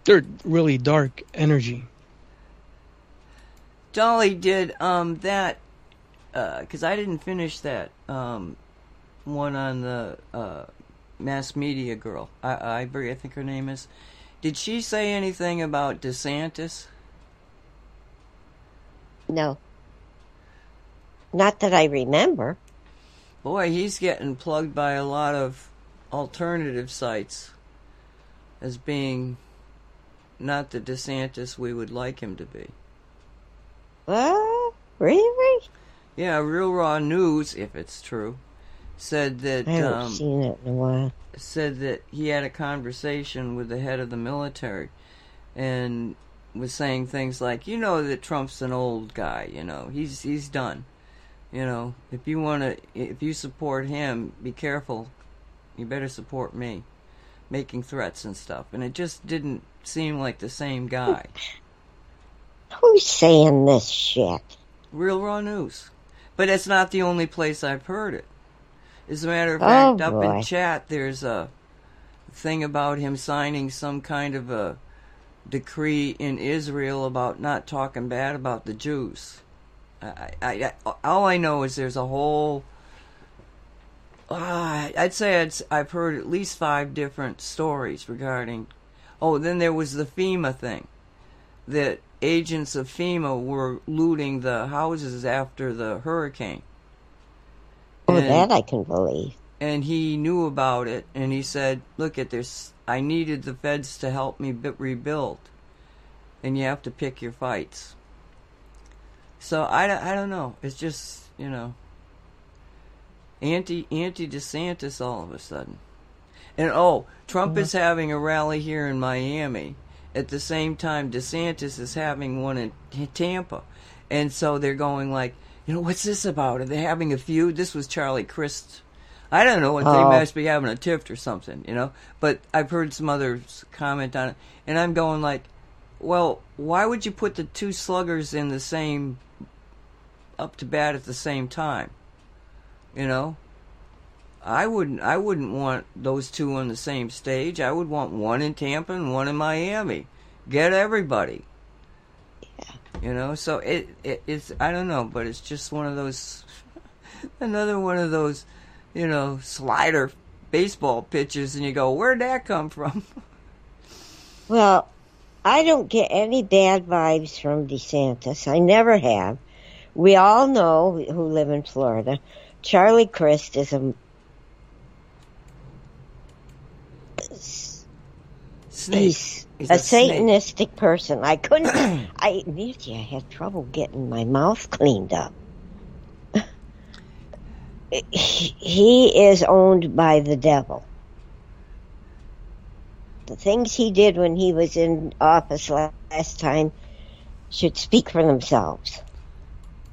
They're really dark energy. Dolly did um that because I didn't finish that um one on the uh, mass media girl. I Ivory, I think her name is. Did she say anything about DeSantis? No. Not that I remember. Boy, he's getting plugged by a lot of alternative sites as being not the DeSantis we would like him to be. What? Really? Yeah, Real Raw News, if it's true, said that I haven't um, seen it in a while. said that he had a conversation with the head of the military and was saying things like, "You know that Trump's an old guy. You know he's he's done. You know if you want to if you support him, be careful. You better support me." Making threats and stuff, and it just didn't seem like the same guy. Who's saying this shit? Real Raw News. But it's not the only place I've heard it. As a matter of Oh, fact, up boy. in chat, there's a thing about him signing some kind of a decree in Israel about not talking bad about the Jews. I, I, I, all I know is there's a whole. Uh, I'd say I'd, I've heard at least five different stories regarding. Oh, then there was the FEMA thing that agents of FEMA were looting the houses after the hurricane. Oh, And- that I can believe. and he knew about it and he said look at this. I needed the feds to help me rebuild and you have to pick your fights. So i, I don't know. It's just you know anti anti desantis all of a sudden. And oh trump mm-hmm. is having a rally here in miami. At the same time desantis is having one in tampa. And so they're going like you know what's this about are they having a feud this was charlie crist I don't know what Oh. they must be having a tiff or something, you know. But I've heard some others comment on it, and I'm going like, well, why would you put the two sluggers in the same up to bat at the same time? You know, I wouldn't. I wouldn't want those two on the same stage. I would want one in Tampa and one in Miami. Get everybody. You know, so it, it it's I don't know, but it's just one of those another one of those, you know, slider baseball pitches, and you go, where'd that come from? Well, I don't get any bad vibes from DeSantis. I never have. We all know who live in Florida. Charlie Crist is a Snake. he's, He's a, a. Satanistic person. I couldn't. I Nancy, I had trouble getting my mouth cleaned up. he, he is owned by the devil. The things he did when he was in office last time should speak for themselves.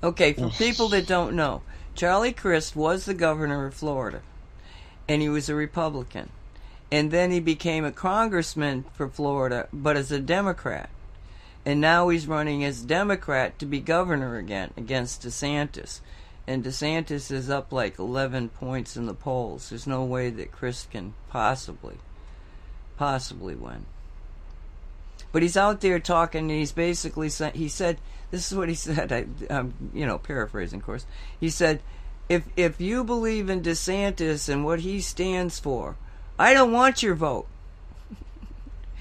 Okay, for people that don't know, Charlie Crist was the governor of Florida, and he was a Republican. And then he became a congressman for Florida, but as a Democrat. And now he's running as Democrat to be governor again against DeSantis. And DeSantis is up like 11 points in the polls. There's no way that Chris can possibly, possibly win. But he's out there talking, and he's basically saying, he said, this is what he said, I, I'm, you know, paraphrasing, of course. He said, if, if you believe in DeSantis and what he stands for, I don't want your vote.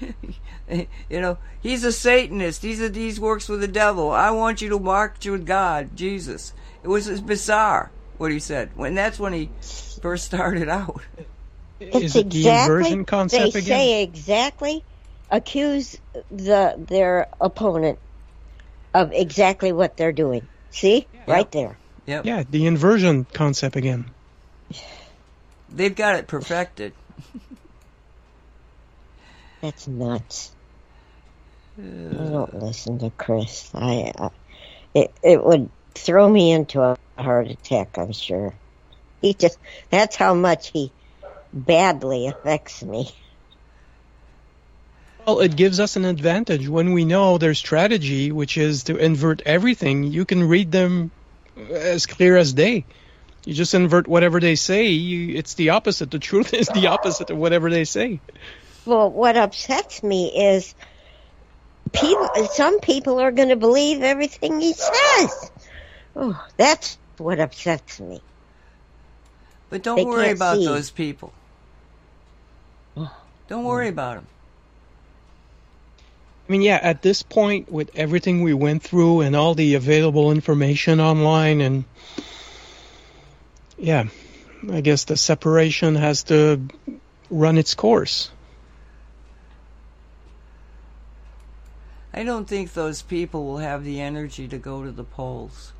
you know, he's a Satanist. He's a, he works with the devil. I want you to march with God, Jesus. It was bizarre what he said. When that's when he first started out. Is it the inversion concept they again? say exactly accuse the their opponent of exactly what they're doing. See? Right there. Yep. Yeah, the inversion concept again. They've got it perfected. That's nuts. I don't listen to Chris. I uh, it it would throw me into a heart attack. I'm sure. He just that's how much he badly affects me. Well, it gives us an advantage when we know their strategy, which is to invert everything. You can read them as clear as day. You just invert whatever they say. You, it's the opposite. The truth is the opposite of whatever they say. Well, what upsets me is people. Some people are going to believe everything he says. Oh, that's what upsets me. But don't They worry about see. those people. Don't worry mm. about them. I mean, yeah, at this point, with everything we went through and all the available information online, and yeah, I guess the separation has to run its course. I don't think those people will have the energy to go to the polls.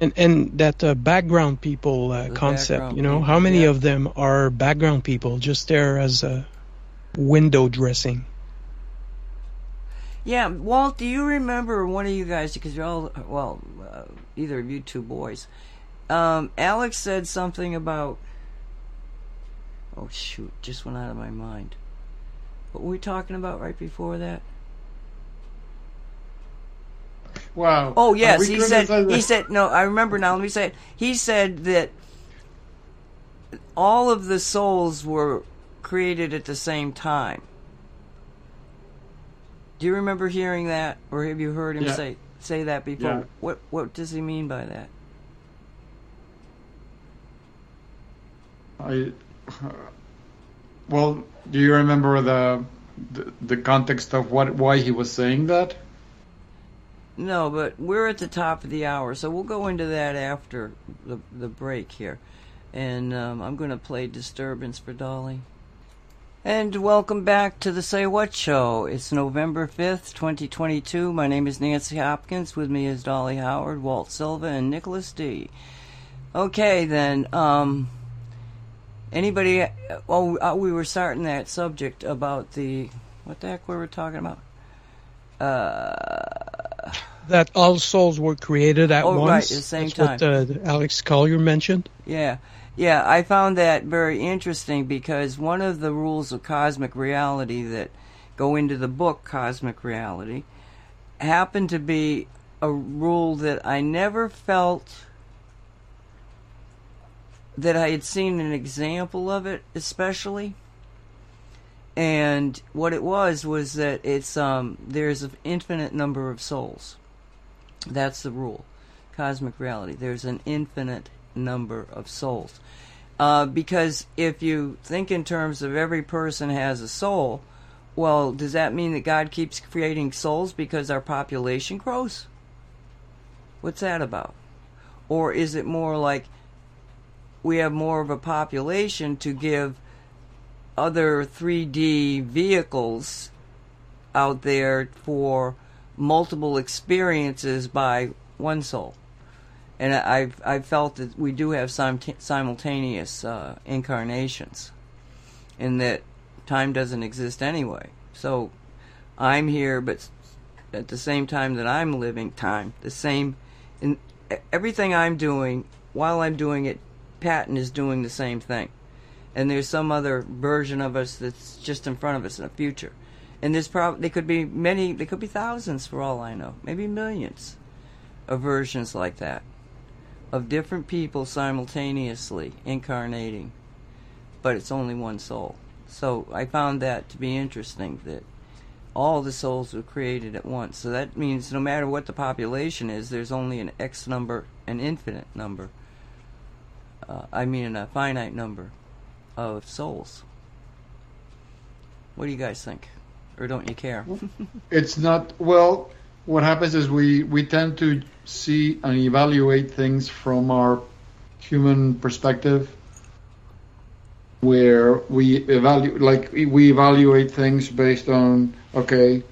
And and that uh, background people uh, concept, background you know, people, how many yeah. of them are background people just there as a window dressing? Yeah, Walt, do you remember one of you guys, because you're all, well, uh, either of you two boys, um, Alex said something about, oh shoot, just went out of my mind. What were we talking about right before that? Wow. Oh yes, he said. He said no. I remember now. Let me say it. He said that all of the souls were created at the same time. Do you remember hearing that, or have you heard him Yeah. say say that before? Yeah. What What does he mean by that? I, well, do you remember the, the the context of what why he was saying that? No, but we're at the top of the hour, so we'll go into that after the the break here. And um, I'm going to play Disturbance for Dolly. And welcome back to the Say What Show. It's November 5th, 2022. My name is Nancy Hopkins. With me is Dolly Howard, Walt Silva, and Nicholas Dee Okay, then. Um, anybody. Oh, uh, we were starting that subject about the. What the heck were we talking about? Uh. That all souls were created at Oh, right, once. at the same That's what uh, Alex Collier mentioned. Yeah. Yeah, I found that very interesting because one of the rules of cosmic reality that go into the book Cosmic Reality happened to be a rule that I never felt that I had seen an example of it, especially. And what it was was that it's um, there's an infinite number of souls. That's the rule. Cosmic reality. There's an infinite number of souls. Uh, because if you think in terms of every person has a soul, well, does that mean that God keeps creating souls because our population grows? What's that about? Or is it more like we have more of a population to give other 3D vehicles out there for multiple experiences by one soul? and I've I've felt that we do have simultaneous uh, incarnations, in that time doesn't exist anyway. So I'm here, but at the same time that I'm living time, the same, in everything I'm doing while I'm doing it, Patton is doing the same thing, and there's some other version of us that's just in front of us in the future, and there's probably there could be many, there could be thousands for all I know, maybe millions of versions like that of different people simultaneously incarnating, but it's only one soul. So I found that to be interesting that all the souls were created at once. So that means no matter what the population is, there's only an X number, an infinite number. Uh, I mean, a finite number of souls. What do you guys think? Or don't you care? it's not, well, what happens is we, we tend to see and evaluate things from our human perspective where we evaluate like we evaluate things based on okay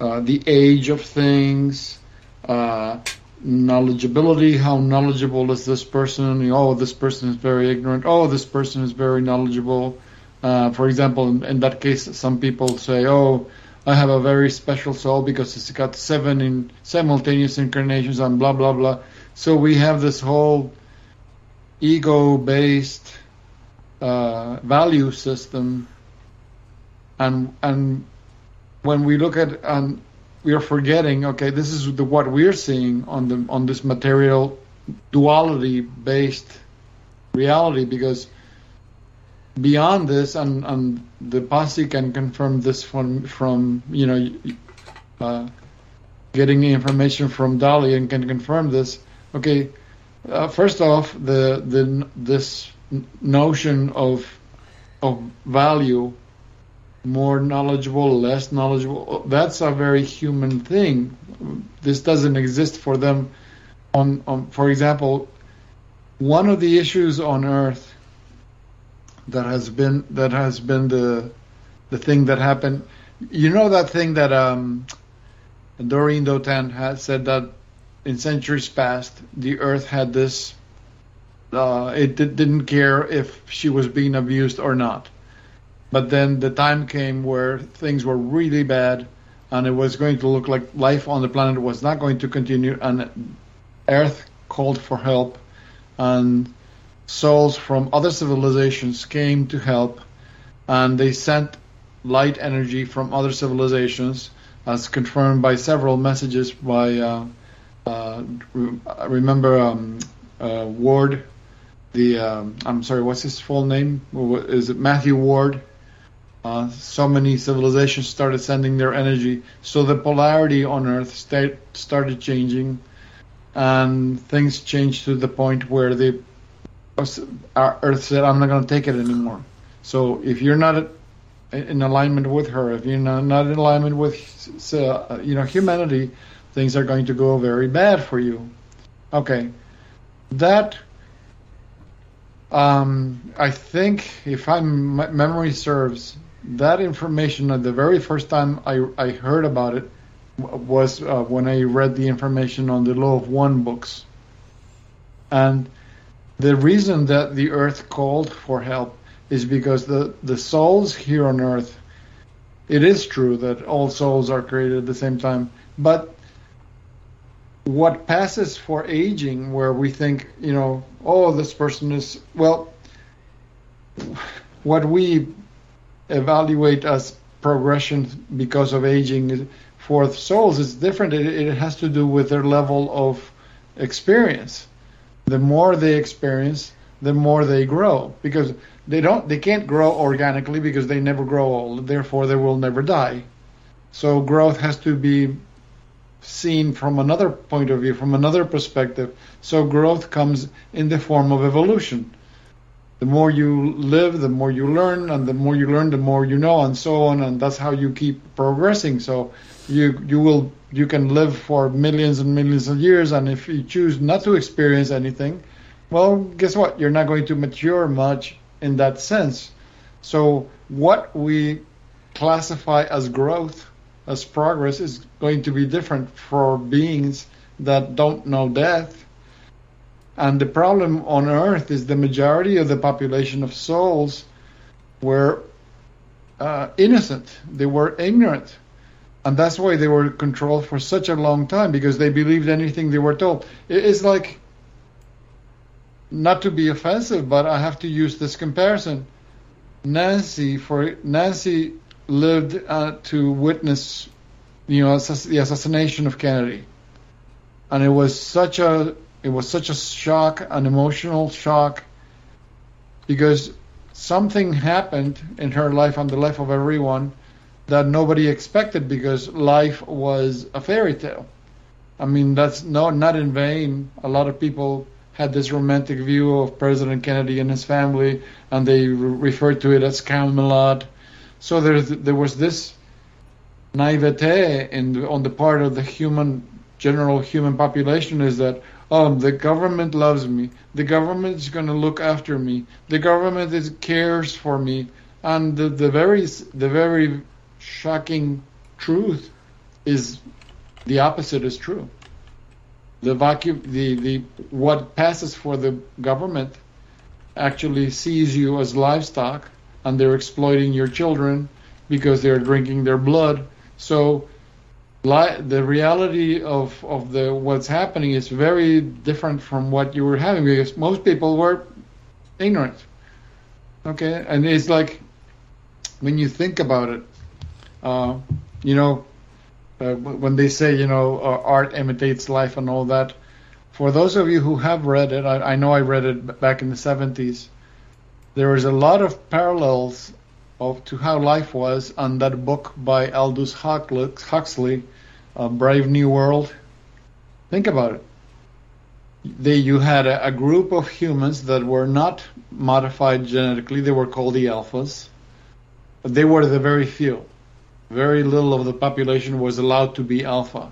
uh, the age of things uh, knowledgeability how knowledgeable is this person oh this person is very ignorant oh this person is very knowledgeable uh, for example in, in, that case some people say oh I have a very special soul because it's got seven in simultaneous incarnations and blah blah blah. So we have this whole ego-based uh, value system, and and when we look at and we are forgetting, okay, this is the, what we're seeing on the on this material duality-based reality because beyond this, and, and the posse can confirm this from from you know uh, getting information from Dolly and can confirm this. Okay, uh, first off, the the this notion of of value, more knowledgeable, less knowledgeable, that's a very human thing. This doesn't exist for them. On, on for example, one of the issues on Earth that has been that has been the the thing that happened. You know that thing that um, Doreen Dotan said that in centuries past the Earth had this. Uh, it did, didn't care if she was being abused or not. But then the time came where things were really bad, and it was going to look like life on the planet was not going to continue, and Earth called for help, and souls from other civilizations came to help, and they sent light energy from other civilizations, as confirmed by several messages by. Uh, uh, remember um, uh, Ward, the um, I'm sorry, what's his full name? Is it Matthew Ward? Uh, so many civilizations started sending their energy, so the polarity on Earth sta- started changing, and things changed to the point where they Earth said, I'm not going to take it anymore. So if you're not in alignment with her, if you're not, in alignment with uh, you know humanity, things are going to go very bad for you. Okay, that um, I think if I'm my memory serves, that information at the very first time I I heard about it was uh, when I read the information on the Law of One books, and the reason that the earth called for help is because the, the souls here on earth, it is true that all souls are created at the same time, but what passes for aging, where we think, you know, oh, this person is, well, what we evaluate as progression because of aging for souls is different. It, it has to do with their level of experience the more they experience, the more they grow. Because they don't they can't grow organically because they never grow old. Therefore they will never die. So growth has to be seen from another point of view from another perspective. So growth comes in the form of evolution. The more you live the more you learn and the more you learn the more you know and so on. And that's how you keep progressing. So you you will you can live for millions and millions of years and if you choose not to experience anything well, guess what? You're not going to mature much in that sense. So, what we classify as growth, as progress, is going to be different for beings that don't know death. And the problem on Earth is the majority of the population of souls were uh, innocent, they were ignorant. And that's why they were controlled for such a long time because they believed anything they were told. It's like not to be offensive, but I have to use this comparison. Nancy, for Nancy lived uh, to witness, you know, the assassination of Kennedy, and it was such a it was such a shock, an emotional shock, because something happened in her life and the life of everyone that nobody expected because life was a fairy tale. I mean, that's no not in vain. A lot of people had this romantic view of President Kennedy and his family, and they re- referred to it as Camelot. So there, there was this naivete in, on the part of the human, general human population is that, oh, the government loves me, the government is going to look after me, the government is, cares for me, and the, the very, the very shocking truth is the opposite is true the vacuum, the, the what passes for the government actually sees you as livestock, and they're exploiting your children because they're drinking their blood. So li- the reality of, of the what's happening is very different from what you were having because most people were ignorant. Okay, and it's like when you think about it, uh, you know, uh, when they say, you know, uh, art imitates life and all that. For those of you who have read it, I, I know I read it back in the 70s. There is a lot of parallels of to how life was on that book by Aldous Huxley, uh, Brave New World. Think about it. They, you had a, a group of humans that were not modified genetically. They were called the alphas. But they were the very few very little of the population was allowed to be alpha.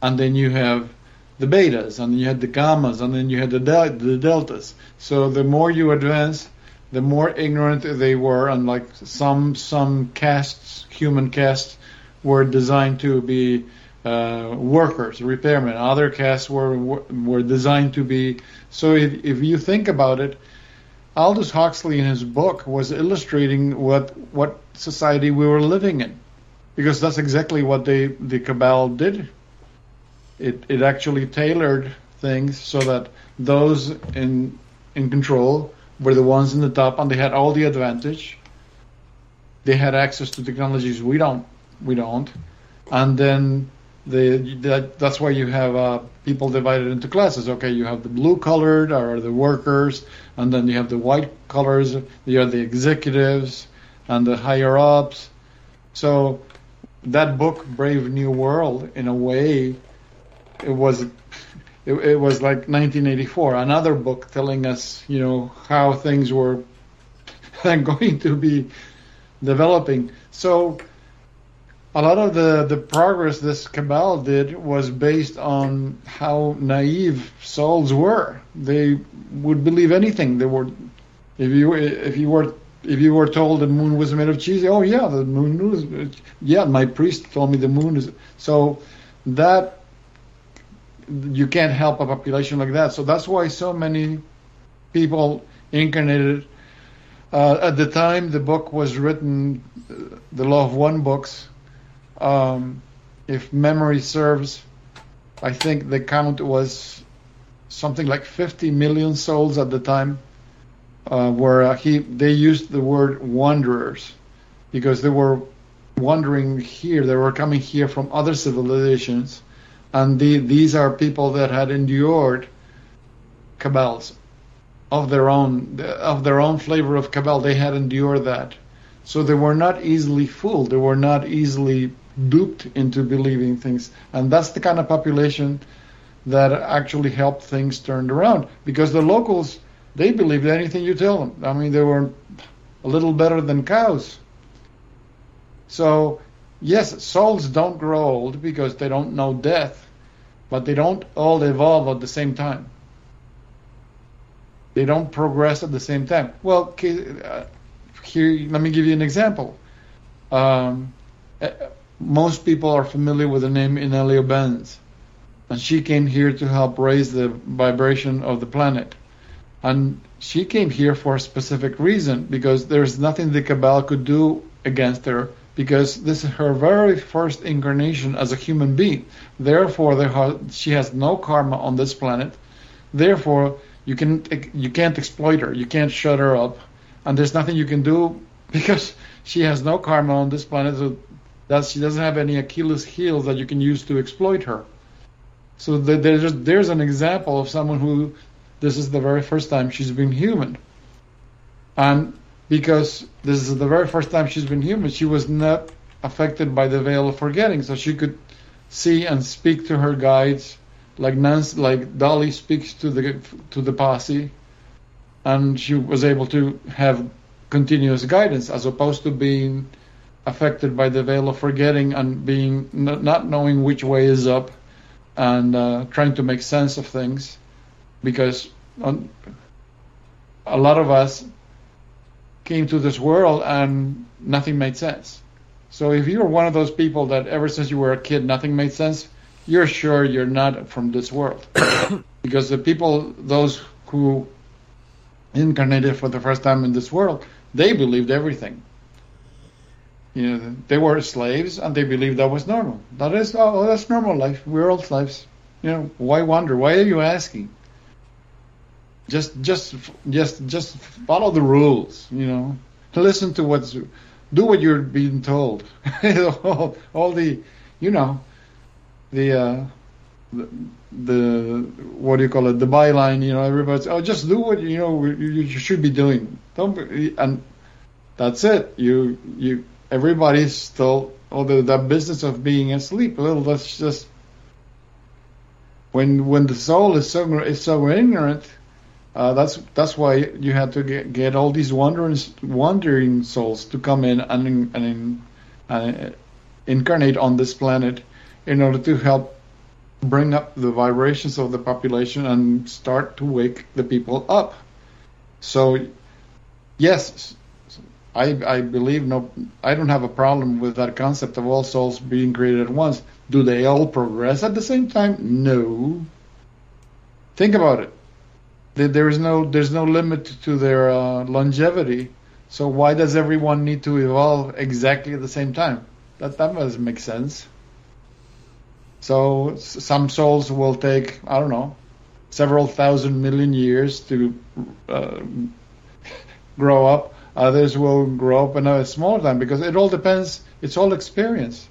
And then you have the betas, and then you had the gammas, and then you had the, del- the deltas. So the more you advance, the more ignorant they were, and like some some castes, human castes, were designed to be uh, workers, repairmen. Other castes were were designed to be. So if, if you think about it, Aldous Huxley in his book was illustrating what what society we were living in because that's exactly what they, the cabal did. It it actually tailored things so that those in in control were the ones in the top, and they had all the advantage. They had access to technologies we don't we don't, and then the that, that's why you have uh, people divided into classes. Okay, you have the blue collared are the workers, and then you have the white collars. You have the executives and the higher ups. So that book, Brave New World, in a way, it was it, it, was like 1984, another book telling us, you know, how things were going to be developing. So a lot of the, the progress this cabal did was based on how naive souls were. They would believe anything. They were, if you if you were if you were told the moon was made of cheese, oh yeah, the moon was. Yeah, my priest told me the moon is. So that you can't help a population like that. So that's why so many people incarnated. Uh, at the time the book was written, uh, the Law of One books, um, if memory serves, I think the count was something like 50 million souls at the time uh, where uh, he they used the word wanderers because they were wandering here. They were coming here from other civilizations, and the, these are people that had endured cabals of their own of their own flavor of Cabal. They had endured that, so they were not easily fooled. They were not easily duped into believing things, and that's the kind of population that actually helped things turned around because the locals they believed anything you tell them. I mean, they were a little better than cows. So, yes, souls don't grow old because they don't know death, but they don't all evolve at the same time. They don't progress at the same time. Well, uh, here, let me give you an example. Um, uh, most people are familiar with the name Inelia Benz, and she came here to help raise the vibration of the planet. And she came here for a specific reason because there's nothing the Cabal could do against her because this is her very first incarnation as a human being. Therefore, she has no karma on this planet. Therefore, you can you can't exploit her. You can't shut her up, and there's nothing you can do because she has no karma on this planet. So that she doesn't have any Achilles heels that you can use to exploit her. So there's there's an example of someone who this is the very first time she's been human, and because this is the very first time she's been human, she was not affected by the veil of forgetting, so she could see and speak to her guides like Nancy, like Dolly speaks to the to the posse, and she was able to have continuous guidance as opposed to being affected by the veil of forgetting and being not knowing which way is up and uh, trying to make sense of things because on, a lot of us came to this world and nothing made sense. So if you're one of those people that ever since you were a kid nothing made sense, you're sure you're not from this world. because the people, those who incarnated for the first time in this world, they believed everything. You know, they were slaves and they believed that was normal. That is, oh, that's normal life. We're all slaves. You know, why wonder? Why are you asking? Just, just, just, just follow the rules. You know, listen to what's, do what you're being told. all, all the, you know, the, uh, the, the what do you call it? The byline. You know, everybody's oh, just do what you know you, you should be doing. Don't be, and that's it. You you everybody's still although that business of being asleep. Well, that's just when when the soul is so is so ignorant. Uh, that's that's why you had to get, get all these wandering wandering souls to come in and and, and incarnate on this planet in order to help bring up the vibrations of the population and start to wake the people up. So, yes, I, I believe no, I don't have a problem with that concept of all souls being created at once. Do they all progress at the same time? No. Think about it. There is no, there's no limit to their uh, longevity. So why does everyone need to evolve exactly at the same time? That that doesn't make sense. So some souls will take, I don't know, several thousand million years to uh, grow up Others will grow up in a small time because it all depends. It's all experience.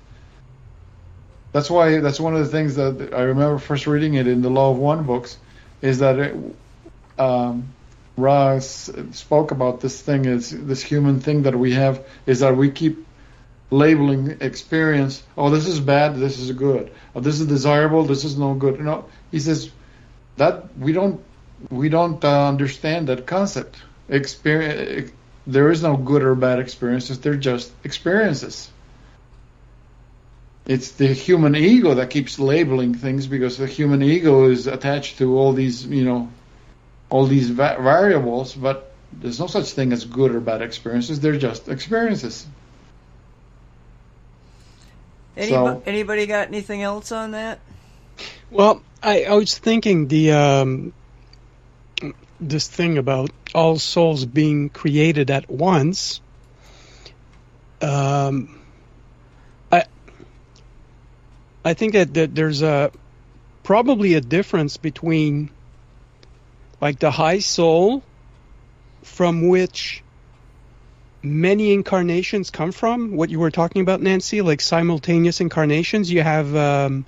That's why that's one of the things that I remember first reading it in the Law of One books, is that it, um, Ross spoke about this thing is this human thing that we have is that we keep labeling experience. Oh, this is bad. This is good. Oh, this is desirable. This is no good. No, he says that we don't we don't uh, understand that concept. Experience there is no good or bad experiences, they're just experiences. It's the human ego that keeps labeling things because the human ego is attached to all these, you know, all these va- variables, but there's no such thing as good or bad experiences, they're just experiences. Anybody, so, anybody got anything else on that? Well, I, I was thinking the um, this thing about all souls being created at once. Um, I I think that, that there's a probably a difference between like the high soul from which many incarnations come from what you were talking about nancy like simultaneous incarnations you have um,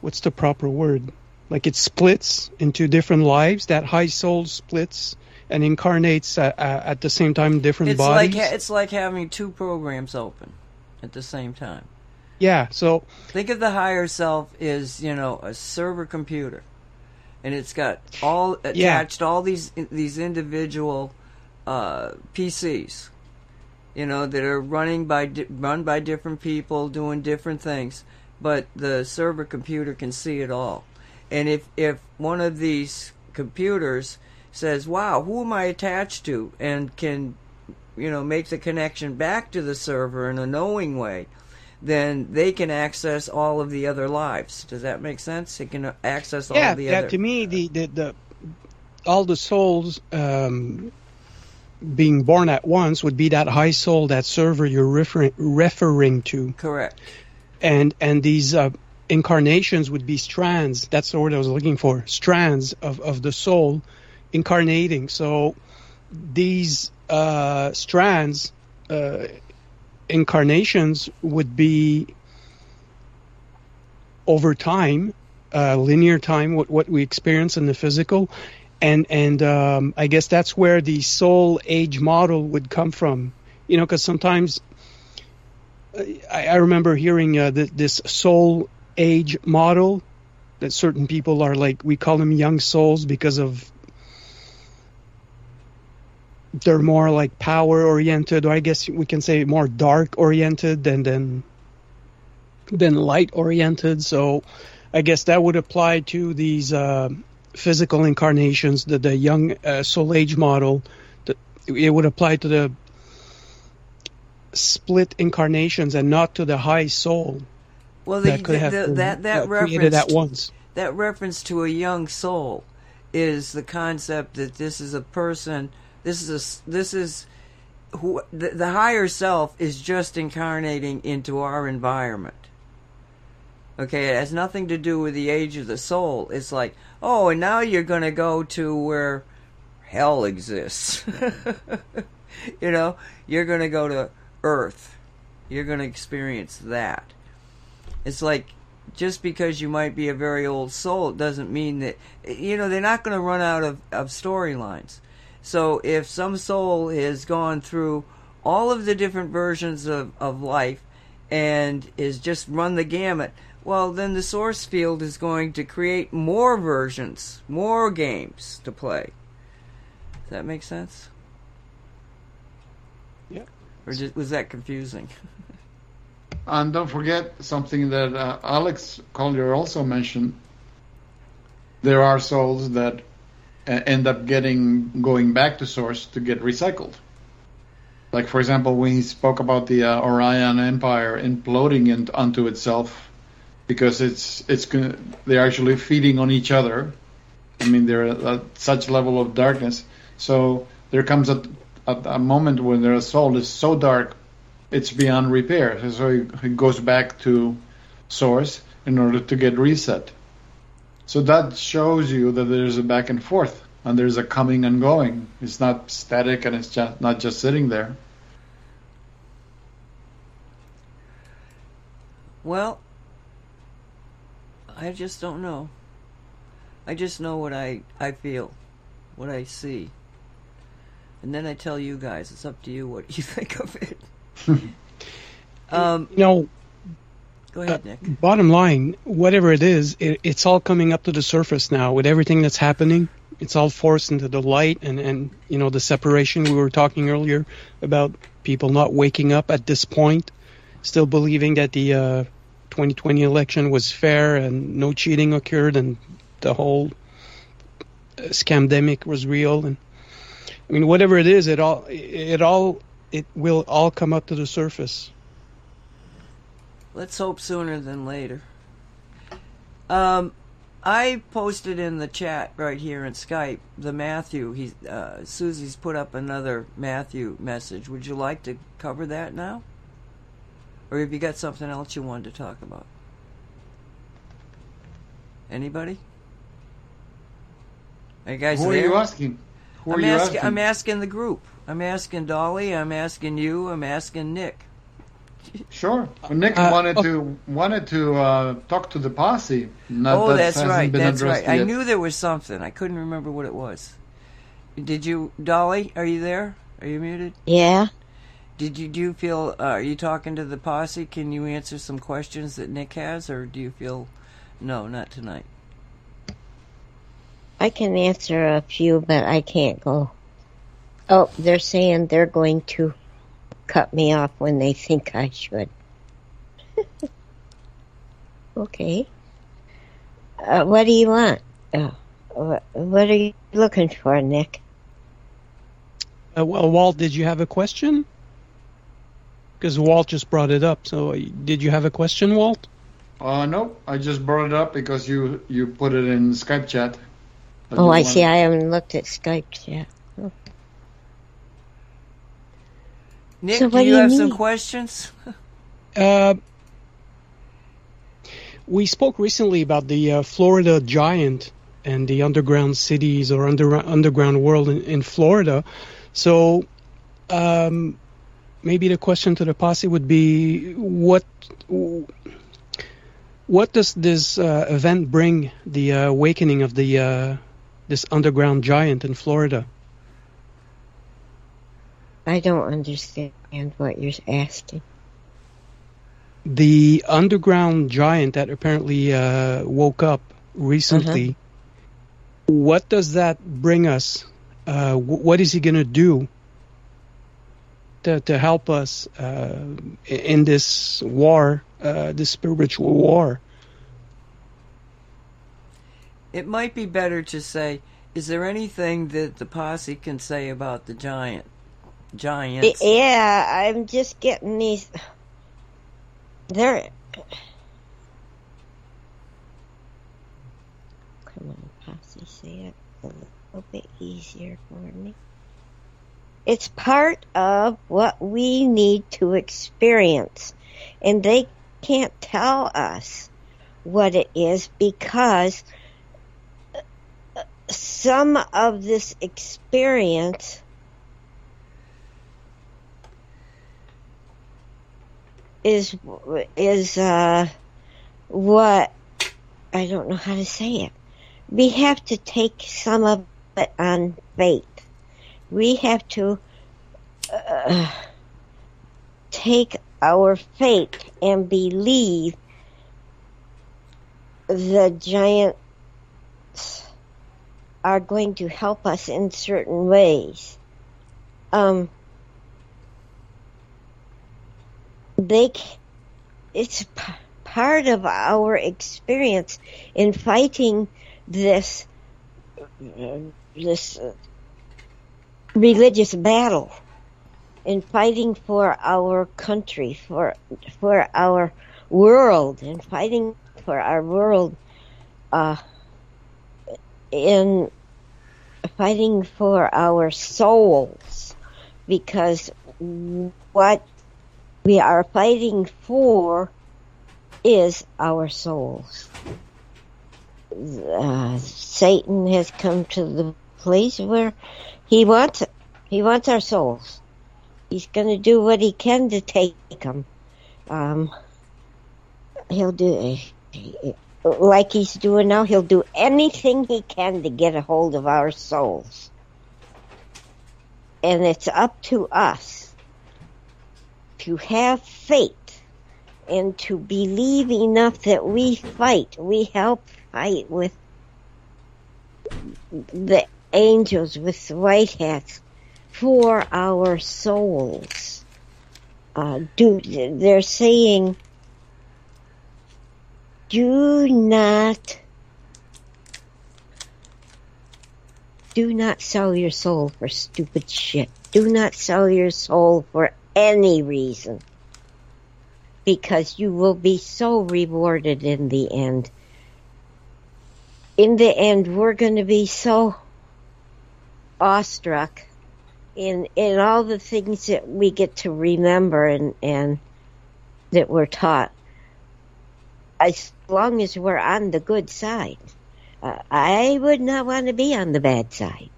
what's the proper word like it splits into different lives. That high soul splits and incarnates uh, uh, at the same time different It's bodies. like it's like having two programs open at the same time. yeah, so Think of the higher self as you know a server computer, and it's got all attached all these these individual uh, PCs, you know, that are running by di- run by different people doing different things, but the server computer can see it all. And if if one of these computers says, "Wow, who am I attached to?" and can you know make the connection back to the server in a knowing way then they can access all of the other lives. Does that make sense? It can access all yeah, of the yeah. other. To me, the, the the all the souls um, being born at once would be that high soul, that server you're referring referring to, Correct. and and these uh, incarnations would be strands. That's the word I was looking for. Strands of of the soul incarnating. So these uh, strands. Uh, incarnations would be over time, uh, linear time, what, what we experience in the physical, and and um, I guess that's where the soul age model would come from. You know, because sometimes uh, I, I remember hearing uh, th- this soul age model that certain people are like we call them young souls because of they're more like power oriented, or I guess we can say more dark oriented than than than light oriented. So I guess that would apply to these uh, physical incarnations, the the young uh, soul age model. The, it would apply to the split incarnations and not to the high soul Well, the, that could the- have been that that uh, reference at once. that reference to a young soul is the concept that this is a person. This is a this is who the, the higher self is just incarnating into our environment. Okay, it has nothing to do with the age of the soul. It's like, oh, and now you're going to go to where hell exists. you know, you're going to go to Earth. You're going to experience that. It's like just because you might be a very old soul, doesn't mean that you know they're not going to run out of, of storylines. So if some soul has gone through all of the different versions of, of life and is just run the gamut, well then the source field is going to create more versions, more games to play. Does that make sense? Yeah. Or just, was that confusing? And don't forget something that uh, Alex Collier also mentioned. There are souls that uh, end up getting going back to source to get recycled. Like for example, when he spoke about the uh, Orion Empire imploding in, onto itself because it's it's they're actually feeding on each other. I mean, they're at such level of darkness. So there comes a, a, a moment when their soul is so dark it's beyond repair. So it goes back to source in order to get reset. So that shows you that there's a back and forth and there's a coming and going. It's not static and it's just not just sitting there. Well, I just don't know. I just know what I, I feel, what I see. And then I tell you guys, it's up to you what you think of it. um, You know, go ahead, Nick. bottom line, whatever it is, it, it's all coming up to the surface now with everything that's happening. It's all forced into the light, and and you know the separation we were talking earlier about people not waking up at this point, still believing that the uh, 2020 election was fair and no cheating occurred, and the whole uh, scamdemic was real. And I mean, whatever it is, it all it all it will all come up to the surface. Let's hope sooner than later. Um, I posted in the chat right here in Skype the Matthew. He uh, Susie's put up another Matthew message. Would you like to cover that now, or have you got something else you wanted to talk about? Anybody? Are you guys Who are there? you asking? Who are I'm you asking, asking? I'm asking the group. I'm asking Dolly. I'm asking you. I'm asking Nick. Sure. Well, Nick Uh, wanted oh. to wanted to uh, talk to the posse. Not oh, that that's right. That's addressed right. I knew there was something. I couldn't remember what it was. Did you, Dolly? Are you there? Are you muted? Yeah. Did you do you feel? Uh, are you talking to the posse? Can you answer some questions that Nick has, or do you feel? No, not tonight. I can answer a few, but I can't go. Oh, they're saying they're going to cut me off when they think I should. okay. Uh, what do you want? Uh, what, what are you looking for, Nick? Uh, well, Walt, did you have a question? Because Walt just brought it up. So, uh, did you have a question, Walt? Uh, no, I just brought it up because you you put it in Skype chat. oh, I see. I haven't looked at Skype yet. Oh. Nick, So do you do you have some questions? Uh, we spoke recently about the uh, Florida giant and the underground cities or under, underground world in, in Florida. So, um, maybe the question to the posse would be what what does this uh, event bring the uh, awakening of the uh, this underground giant in Florida? I don't understand what you're asking. the underground giant that apparently uh, woke up recently. What does that bring us? Uh, wh- what is he going to do to to help us uh, in this war, uh, this spiritual war? It might be better to say, is there anything that the posse can say about the giant? Giants. Yeah, I'm just getting these. They're. Come on, Posse, say it a little bit easier for me. It's part of what we need to experience. And they can't tell us what it is because some of this experience is is uh what I don't know how to say it. We have to take some of it on faith. We have to uh, take our faith and believe the giants are going to help us in certain ways. Um, they it's p- part of our experience in fighting this this uh, religious battle in fighting for our country for for our world and fighting for our world uh in fighting for our souls because what we are fighting for is our souls. Uh, Satan has come to the place where he wants. He wants our souls. He's going to do what he can to take them. Um, he'll do like he's doing now. He'll do anything he can to get a hold of our souls, and it's up to us to have faith and to believe enough that we fight. We help fight with the angels with the white hats for our souls. Uh, do they're saying, do not, do not sell your soul for stupid shit. Do not sell your soul for any reason. Because you will be so rewarded in the end. In the end, we're going to be so awestruck in in all the things that we get to remember and and that we're taught. As long as we're on the good side, uh, I would not want to be on the bad side.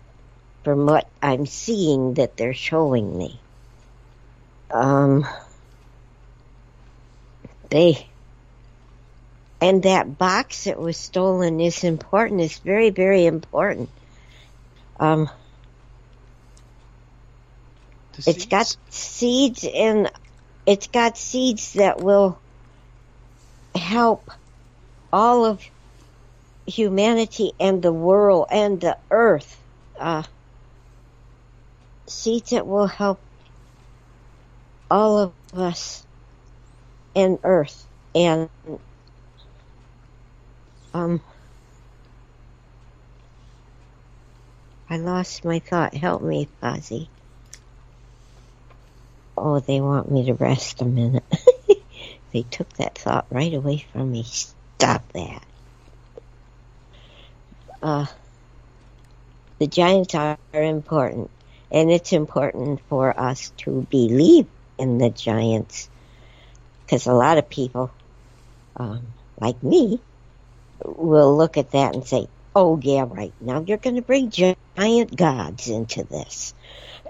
From what I'm seeing that they're showing me. Um, they and that box that was stolen is important. It's very, very important. Um, It's got seeds and it's got seeds that will help all of humanity and the world and the earth. Uh, seeds that will help all of us and earth and um I lost my thought. Help me, Posse. Oh, they want me to rest a minute. they took that thought right away from me. Stop that. Uh, the giants are important, and it's important for us to believe in the giants, because a lot of people, um, like me, will look at that and say, "Oh yeah, right. Now you're going to bring giant gods into this,"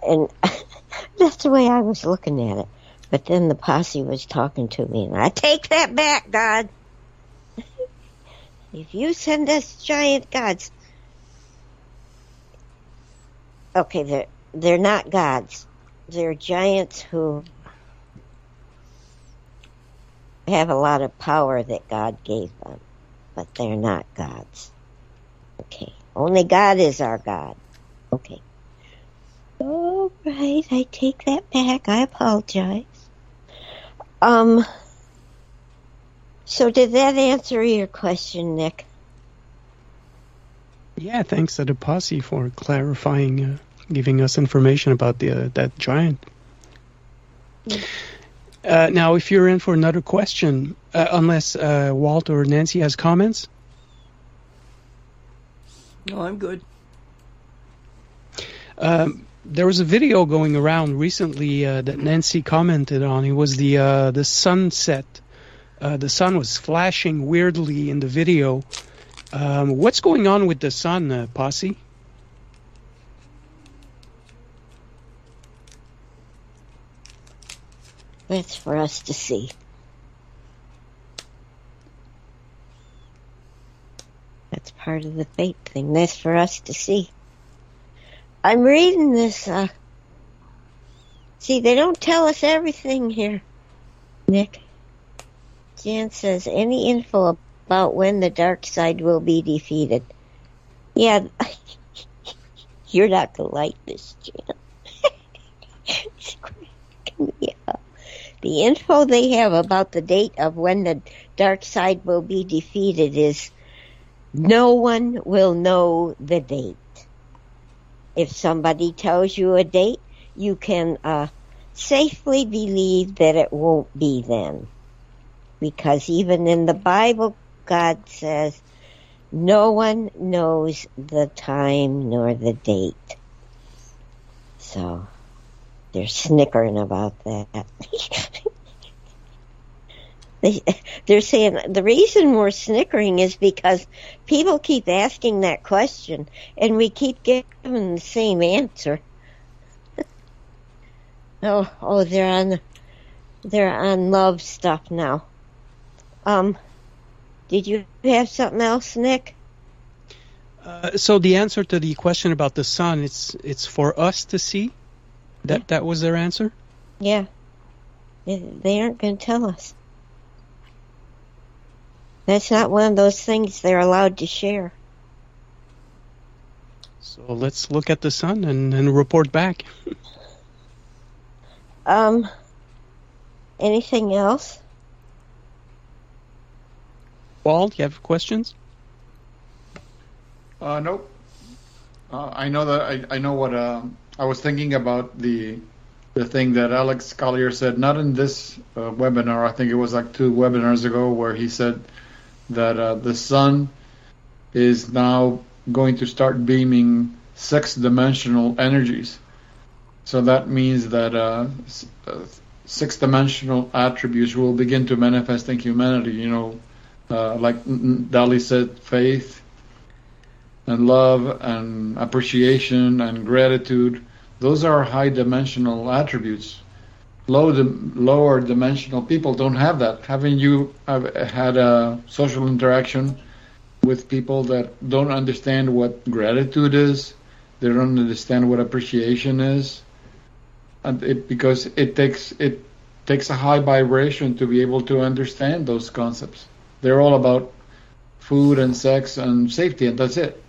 and that's the way I was looking at it. But then the posse was talking to me, and I take that back, God. if you send us giant gods, okay, they're they're not gods. They're giants who have a lot of power that God gave them, but they're not gods. Okay, only God is our God. Okay. All right, I take that back. I apologize. Um. So did that answer your question, Nick? Yeah, thanks to the posse for clarifying, uh, giving us information about the uh, that giant. Uh, now, if you're in for another question, uh, unless uh, Walt or Nancy has comments, No, I'm good. um, there was a video going around recently uh, that Nancy commented on. It was the uh, the sunset. Uh, the sun was flashing weirdly in the video. Um, what's going on with the sun, uh, Posse? That's for us to see. That's part of the fate thing. That's for us to see. I'm reading this, uh, see, they don't tell us everything here, Nick. Jan says, any info about when the dark side will be defeated? Yeah, you're not gonna like this, Jan. Up. The info they have about the date of when the dark side will be defeated is no one will know the date. If somebody tells you a date, you can uh, safely believe that it won't be then. Because even in the Bible, God says, no one knows the time nor the date. So, they're snickering about that. they, they're saying the reason we're snickering is because people keep asking that question and we keep giving the same answer. oh, oh, they're on, they're on love stuff now. Um, did you have something else, Nick? Uh, so the answer to the question about the sun, it's it's for us to see. That that was their answer. Yeah. They, they aren't going to tell us. That's not one of those things they're allowed to share. So let's look at the sun and, and report back. Um, anything else? Walt, you have questions? Uh, nope. Uh, I know that I, I know what uh, I was thinking about the the thing that Alex Collier said. Not in this uh, webinar. I think it was like two webinars ago, where he said that uh, the sun is now going to start beaming six-dimensional energies. So that means that uh, uh, six-dimensional attributes will begin to manifest in humanity. You know, uh, like Dolly said, faith and love and appreciation and gratitude. Those are high dimensional attributes. Low dim- lower dimensional people don't have that. Having you have had a social interaction with people that don't understand what gratitude is, they don't understand what appreciation is, and it because it takes it takes a high vibration to be able to understand those concepts. They're all about food and sex and safety, and that's it.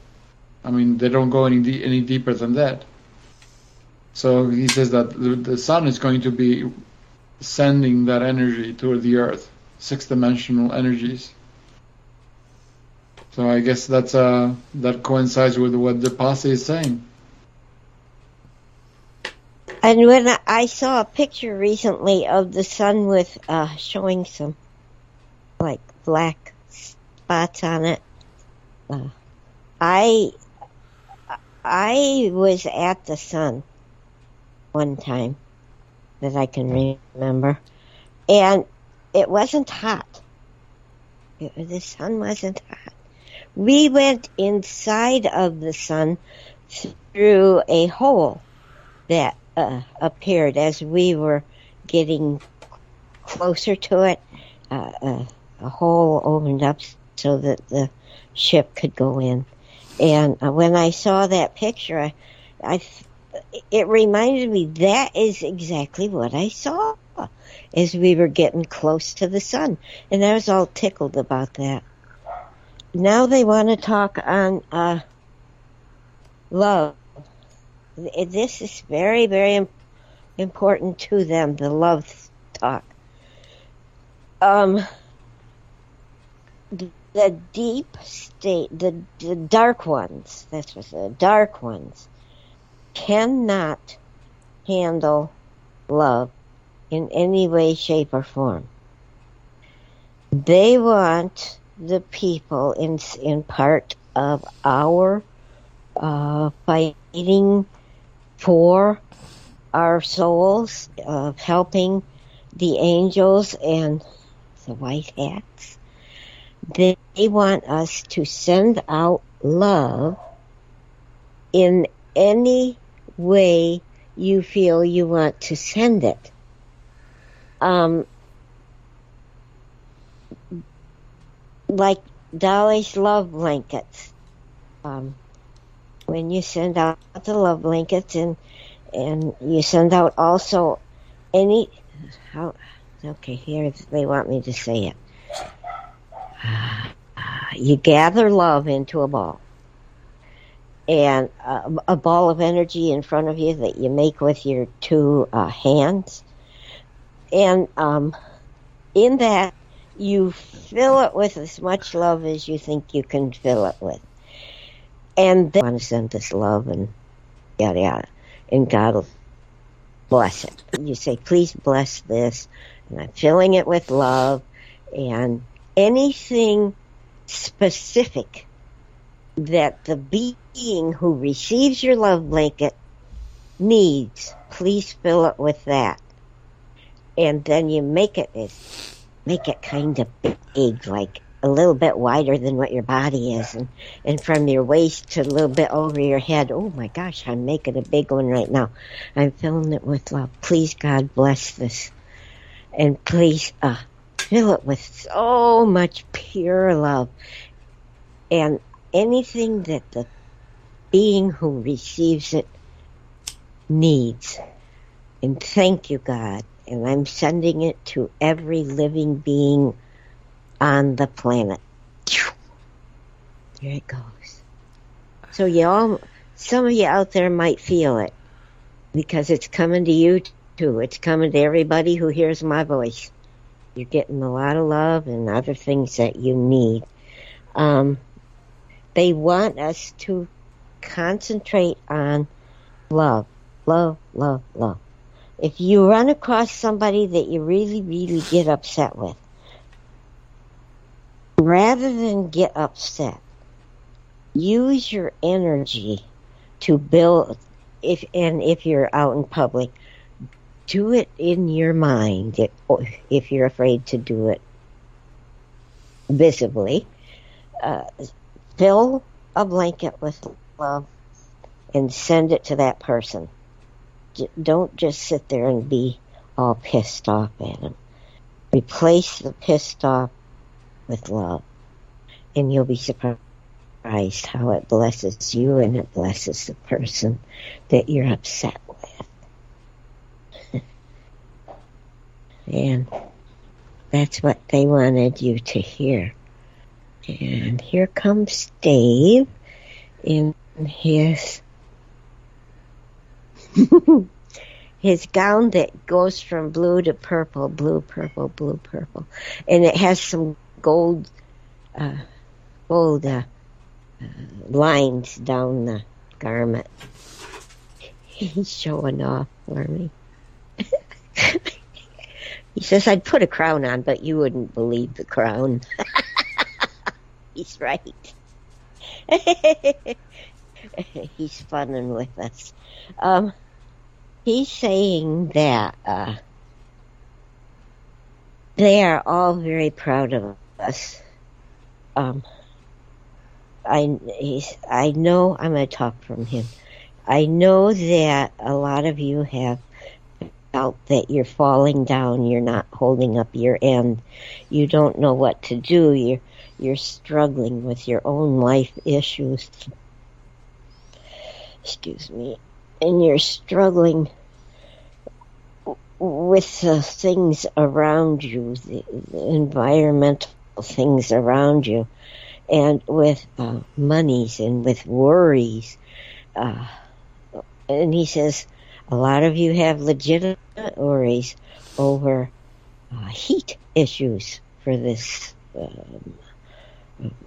I mean, they don't go any de- any deeper than that. So he says that the, the sun is going to be sending that energy toward the earth, six dimensional energies. So I guess that's uh that coincides with what the posse is saying. And when I, I saw a picture recently of the sun with uh, showing some like black spots on it, uh, I I was at the sun one time that I can remember, and it wasn't hot. The sun wasn't hot. We went inside of the sun through a hole that uh, appeared as we were getting closer to it. Uh, uh, a hole opened up so that the ship could go in. And uh, when I saw that picture, I, I, it reminded me that is exactly what I saw as we were getting close to the sun. And I was all tickled about that. Now they want to talk on uh, love this is very, very important to them, the love talk. Um, the deep state, the, the dark ones, that's what the dark ones, cannot handle love in any way, shape, or form. They want the people in in part of our uh, fighting for our souls of helping the angels and the white hats. They want us to send out love in any way you feel you want to send it. Um, like Dolly's love blankets. Um, when you send out the love blankets and and you send out also any how okay here they want me to say it you gather love into a ball and a, ball of energy in front of you that you make with your two uh, hands and um, in that you fill it with as much love as you think you can fill it with and then send this love and yada yada. And God will bless it. You say, please bless this. And I'm filling it with love and anything specific that the being who receives your love blanket needs, please fill it with that. And then you make it, make it kind of big, like a little bit wider than what your body is and, and from your waist to a little bit over your head. Oh my gosh, I'm making a big one right now. I'm filling it with love. Please God bless this. And please, uh, fill it with so much pure love. And anything that the being who receives it needs. And thank you, God. And I'm sending it to every living being on the planet. There it goes. So you all, some of you out there might feel it because it's coming to you too. It's coming to everybody who hears my voice. You're getting a lot of love and other things that you need. Um, they want us to concentrate on love, love, love, love. If you run across somebody that you really, really get upset with, rather than get upset, use your energy to build if and if you're out in public, do it in your mind if, you're afraid to do it visibly. Uh, fill a blanket with love and send it to that person. don't just sit there and be all pissed off at them. Replace the pissed off with love. And you'll be surprised how it blesses you and it blesses the person that you're upset with. And that's what they wanted you to hear. And here comes Dave in his his gown that goes from blue to purple, blue, purple, blue, purple, and it has some gold, uh, gold uh, uh, lines down the garment. He's showing off for me. he says I'd put a crown on, but you wouldn't believe the crown. He's right. He's funning with us. Um, he's saying that uh, they are all very proud of us. Um, I I know I'm going to talk from him. I know that a lot of you have that you're falling down. You're not holding up your end. You don't know what to do. You're you're struggling with your own life issues. Excuse me. And you're struggling with the things around you, the, the environmental things around you, and with uh, monies and with worries. Uh, and he says, a lot of you have legitimate worries over uh, heat issues for this, um,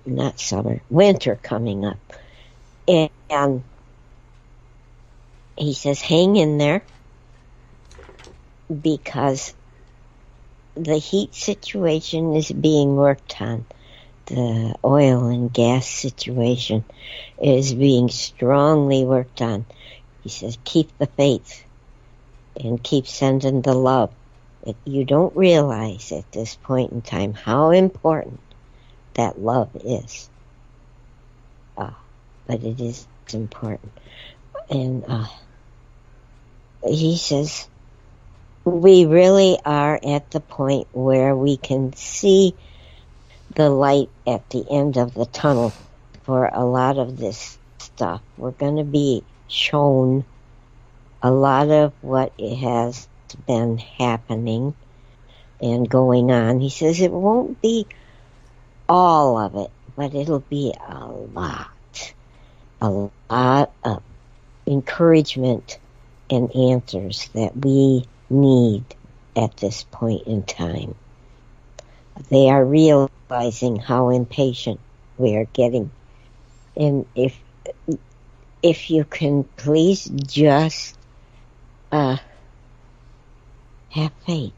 not summer, winter coming up. And, and he says, hang in there because the heat situation is being worked on. The oil and gas situation is being strongly worked on. He says, keep the faith and keep sending the love. You don't realize at this point in time how important that love is. Uh, but it is important. And uh, he says, we really are at the point where we can see the light at the end of the tunnel for a lot of this stuff. We're going to be shown a lot of what has been happening and going on. He says it won't be all of it, but it'll be a lot. A lot of encouragement and answers that we need at this point in time. They are realizing how impatient we are getting. And if if you can please just uh, have faith.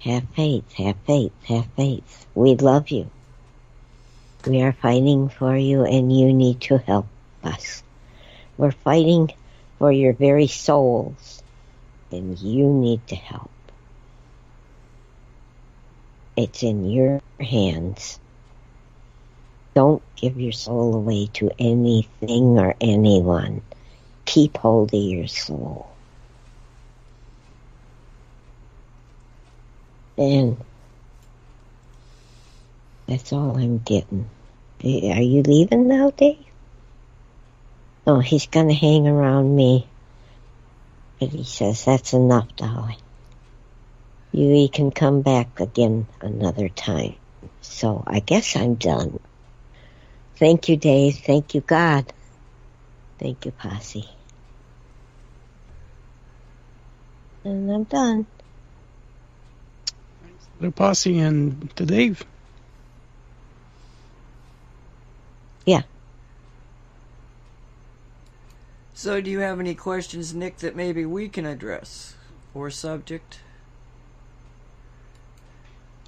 Have faith, have faith, have faith. We love you. We are fighting for you and you need to help us. We're fighting for your very souls and you need to help. It's in your hands. Don't give your soul away to anything or anyone. Keep hold of your soul. And that's all I'm getting. Eh, are you leaving now, Dave? Oh, he's gonna hang around me. But he says, that's enough, Dolly. You can come back again another time. So I guess I'm done. Thank you, Dave. Thank you, God. Thank you, Posse. And I'm done. The Posse and to Dave. Yeah. So, do you have any questions, Nick, that maybe we can address or subject?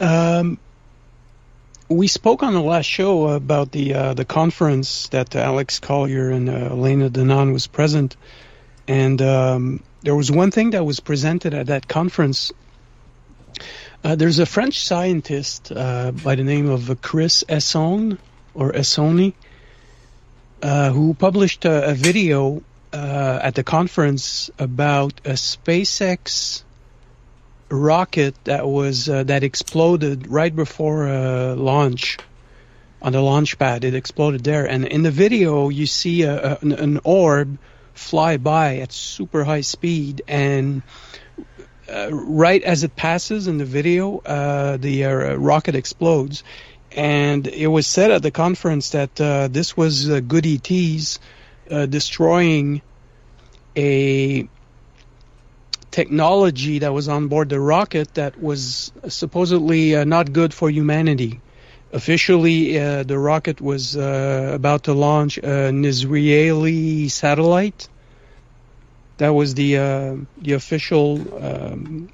Um, we spoke on the last show about the uh, the conference that Alex Collier and uh, Elena Danaan was present, and um, there was one thing that was presented at that conference. Uh, there's a French scientist uh, by the name of Chris Esson or Essoni uh, who published a, a video uh, at the conference about a SpaceX rocket that was uh, that exploded right before uh, launch on the launch pad. It exploded there, and in the video you see a, a, an orb fly by at super high speed, and uh, right as it passes in the video, uh, the uh, rocket explodes. And it was said at the conference that uh, this was good ETs destroying a technology that was on board the rocket that was supposedly uh, not good for humanity. Officially, uh, the rocket was uh, about to launch an Israeli satellite. That was the uh, the official um,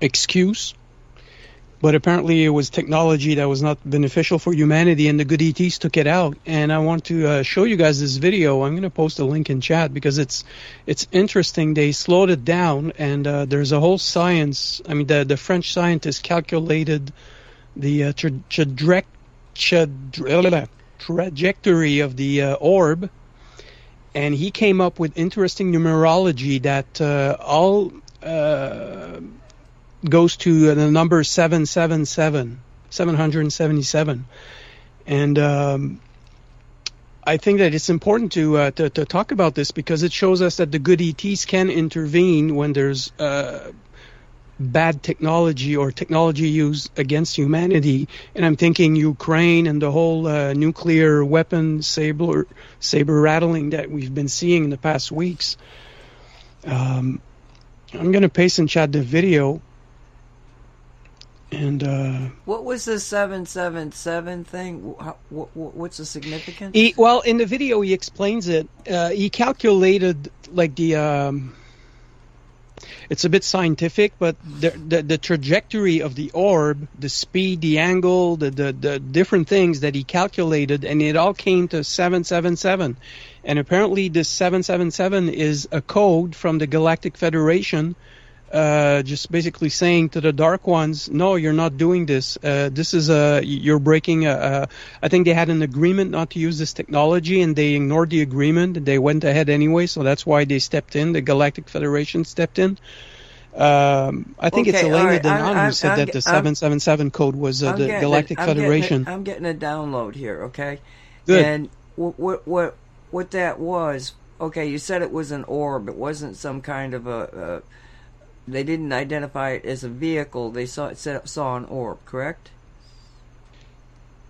excuse but apparently it was technology that was not beneficial for humanity and the good ETs took it out. And I want to uh, show you guys this video. I'm going to post a link in chat because it's it's interesting. They slowed it down and uh, there's a whole science I mean the the French scientists calculated the uh, tra- tra- tra- trajectory of the uh, orb. And he came up with interesting numerology that uh, all uh, goes to the number 777, 777. And um, I think that it's important to, uh, to, to talk about this because it shows us that the good ETs can intervene when there's uh, bad technology or technology used against humanity. And I'm thinking Ukraine and the whole uh, nuclear weapon saber saber rattling that we've been seeing in the past weeks. Um, I'm going to paste in chat the video and uh, what was the seven seven seven thing? How, what, what's the significance? He, well, in the video, he explains it. Uh, he calculated like the. Um, it's a bit scientific, but the, the, the trajectory of the orb, the speed, the angle, the, the the different things that he calculated, and it all came to seven seven seven. And apparently, this seven seven seven is a code from the Galactic Federation uh, just basically saying to the dark ones, no, you're not doing this. Uh, this is a you're breaking. A, a, I think they had an agreement not to use this technology, and they ignored the agreement. They went ahead anyway, so that's why they stepped in. The Galactic Federation stepped in. Um, I think okay, it's Elena right. Danaan who said I'm, that the 777 code was uh, the Galactic I'm Federation. Getting a, I'm getting a download here, okay? Good. And what what what that was? Okay, you said it was an orb. It wasn't some kind of a, a they didn't identify it as a vehicle. They saw it saw an orb, correct?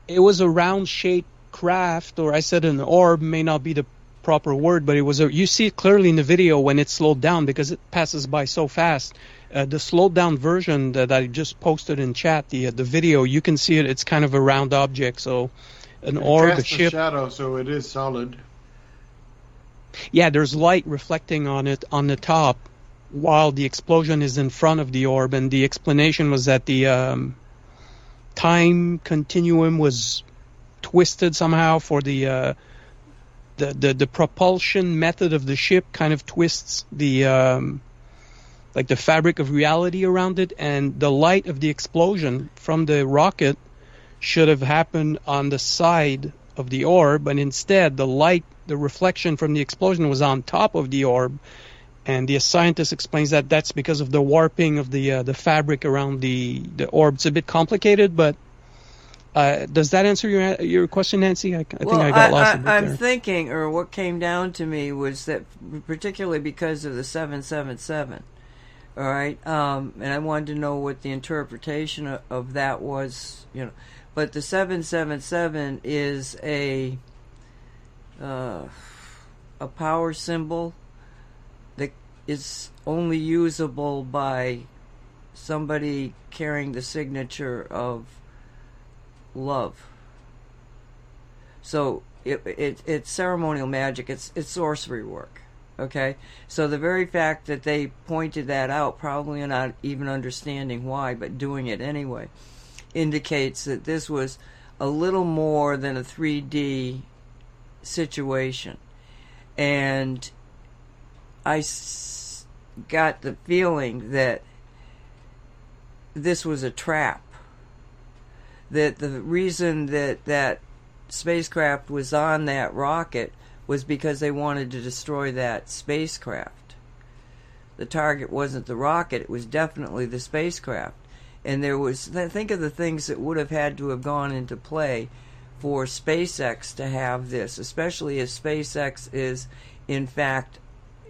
It was a round shaped craft, or I said an orb may not be the proper word, but it was a. You see it clearly in the video when it slowed down because it passes by so fast. Uh, the slowed down version that I just posted in chat, the uh, the video, you can see it. It's kind of a round object, so an it orb, casts a ship. shadow, so it is solid. Yeah, there's light reflecting on it on the top, while the explosion is in front of the orb, and the explanation was that the um, time continuum was twisted somehow for the, uh, the the the propulsion method of the ship kind of twists the um, like the fabric of reality around it, and the light of the explosion from the rocket should have happened on the side of the orb, and instead the light, the reflection from the explosion was on top of the orb, and the scientist explains that that's because of the warping of the uh, the fabric around the the orb. It's a bit complicated, but uh, does that answer your your question, Nancy? I, I well, think I got lost. I, am thinking, or what came down to me was that, particularly because of the seven seven seven. All right, um, and I wanted to know what the interpretation of, of that was. You know, but the seven seven seven is a uh, a power symbol is only usable by somebody carrying the signature of love. So it, it, it's ceremonial magic. It's it's sorcery work. Okay, so the very fact that they pointed that out, probably not even understanding why, but doing it anyway, indicates that this was a little more than a 3D situation, and I got the feeling that this was a trap. That the reason that that spacecraft was on that rocket was because they wanted to destroy that spacecraft. The target wasn't the rocket, it was definitely the spacecraft. And there was, think of the things that would have had to have gone into play for SpaceX to have this, especially as SpaceX is, in fact,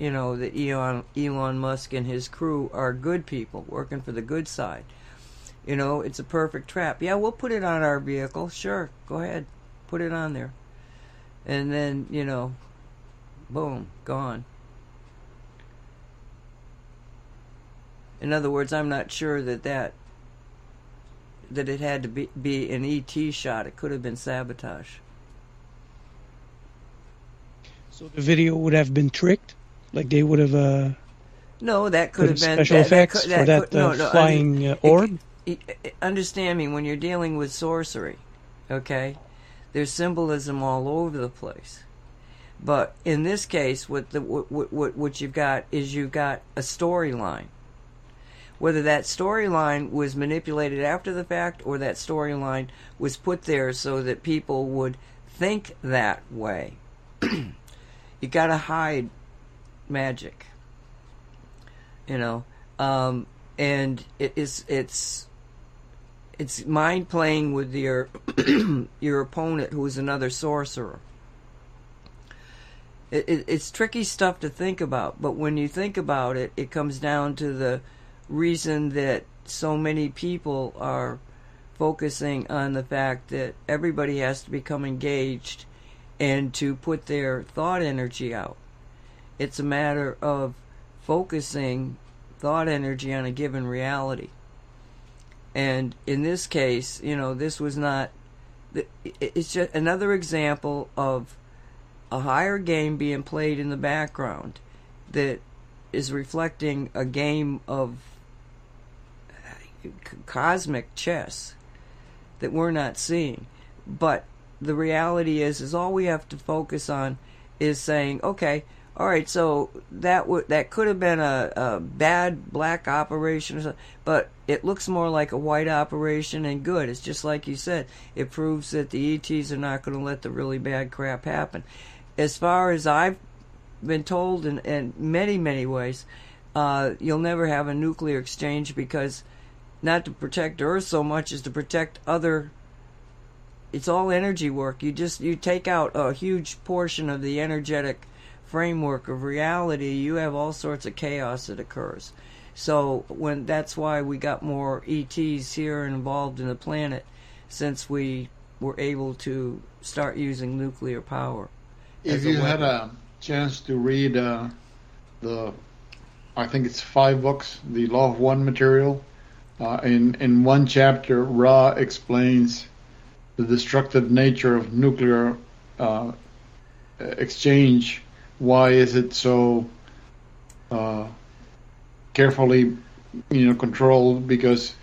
you know, that Elon, Elon Musk and his crew are good people working for the good side. You know, it's a perfect trap. Yeah, we'll put it on our vehicle. Sure, go ahead, put it on there. And then, you know, boom, gone. In other words, I'm not sure that that that it had to be, be an ET shot. It could have been sabotage. So the video would have been tricked, like they would have. Uh, no, that could have been special that, effects that could, that could, no, uh, no, flying I mean, uh, orb. it- it- understand me when you're dealing with sorcery, okay? There's symbolism all over the place. But in this case, what the what what, what you've got is you've got a storyline. Whether that storyline was manipulated after the fact or that storyline was put there so that people would think that way. you got to hide magic. You know, um, and it is it's it's mind playing with your your opponent who is another sorcerer. It, it, it's tricky stuff to think about, but when you think about it, it comes down to the reason that so many people are focusing on the fact that everybody has to become engaged and to put their thought energy out. It's a matter of focusing thought energy on a given reality. And in this case, you know, this was not. It's just another example of a higher game being played in the background that is reflecting a game of uh, cosmic chess that we're not seeing. But the reality is, is all we have to focus on is saying, okay, all right, so that that could have been a, a bad black operation, but it looks more like a white operation and good. It's just like you said. It proves that the ETs are not going to let the really bad crap happen. As far as I've been told in, in many, many ways, uh, you'll never have a nuclear exchange because not to protect Earth so much as to protect other. It's all energy work. You just you take out a huge portion of the energetic framework of reality. You have all sorts of chaos that occurs. So when that's why we got more ETs here involved in the planet, since we were able to start using nuclear power. If you had a chance to read uh, the, I think it's five books, the Law of One material, uh, in in one chapter, Ra explains the destructive nature of nuclear uh, exchange. Why is it so uh, carefully, you know, controlled? Because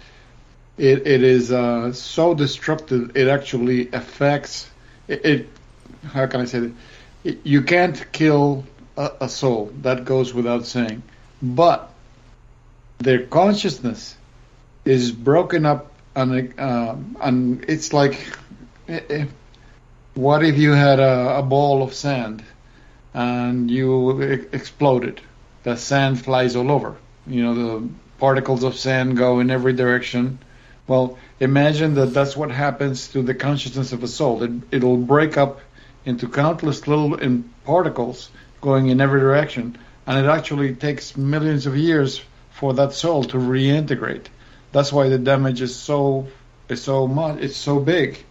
it it is uh, so destructive. It actually affects it. it how can I say that? It, you can't kill a, a soul. That goes without saying. But their consciousness is broken up, and uh, and it's like, eh, eh, what if you had a, a ball of sand, and you explode it. The sand flies all over. You know the particles of sand go in every direction. Well, imagine that that's what happens to the consciousness of a soul. It, it'll break up into countless little particles going in every direction, and it actually takes millions of years for that soul to reintegrate. That's why the damage is so is so much. It's so big,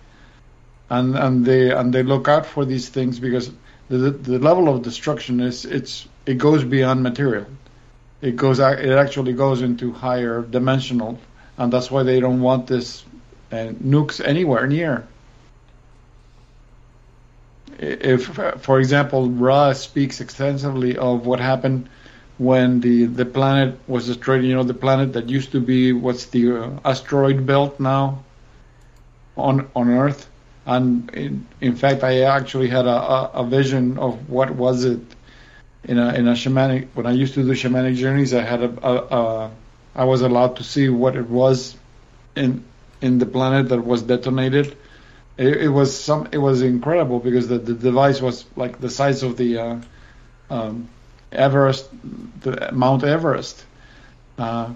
and and they and they look out for these things because the the level of destruction is it's it goes beyond material. It goes it actually goes into higher dimensional, and that's why they don't want this uh, nukes anywhere near if, for example, Ra speaks extensively of what happened when the, the planet was destroyed. You know, the planet that used to be what's the uh, asteroid belt now on on Earth. And in, in fact, I actually had a, a, a vision of what was it in a in a shamanic. When I used to do shamanic journeys, I had a, a, a I was allowed to see what it was in in the planet that was detonated it, it was some it was incredible because the, the device was like the size of the uh, um, Everest, the Mount Everest. Uh,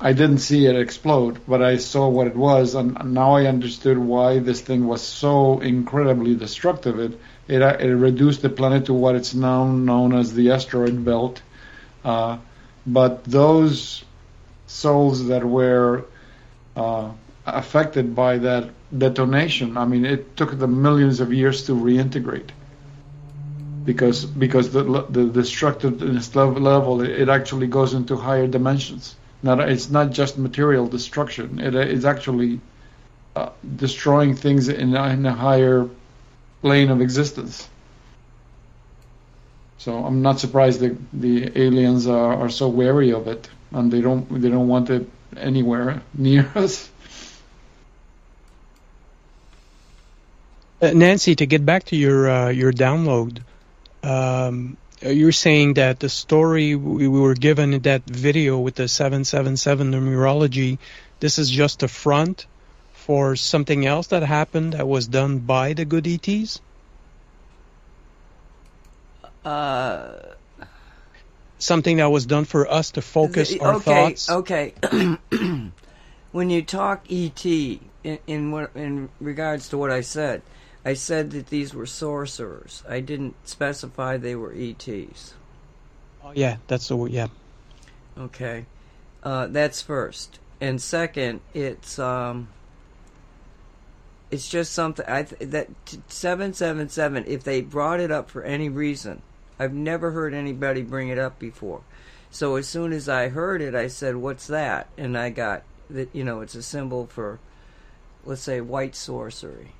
I didn't see it explode, but I saw what it was, and now I understood why this thing was so incredibly destructive. It It, uh, it reduced the planet to what it's now known as the asteroid belt. Uh, but those souls that were uh, affected by that detonation, I mean, it took them millions of years to reintegrate because because the the destructiveness level it actually goes into higher dimensions. Not it's not just material destruction. It is actually uh, destroying things in, in a higher plane of existence. So I'm not surprised that the aliens are, are so wary of it, and they don't they don't want it anywhere near us. Uh, Nancy, to get back to your uh, your download, um, you're saying that the story we were given in that video with the 777 numerology, this is just a front for something else that happened that was done by the good ETs? Uh, something that was done for us to focus the, our okay, thoughts. Okay. when you talk ET in in, what, in regards to what I said, I said that these were sorcerers. I didn't specify they were ETs. Oh yeah, that's the yeah. Okay, uh, that's first, and second, it's um, it's just something I th- that seven seven seven. If they brought it up for any reason, I've never heard anybody bring it up before. So as soon as I heard it, I said, "What's that?" And I got that. You know, it's a symbol for, let's say, white sorcery.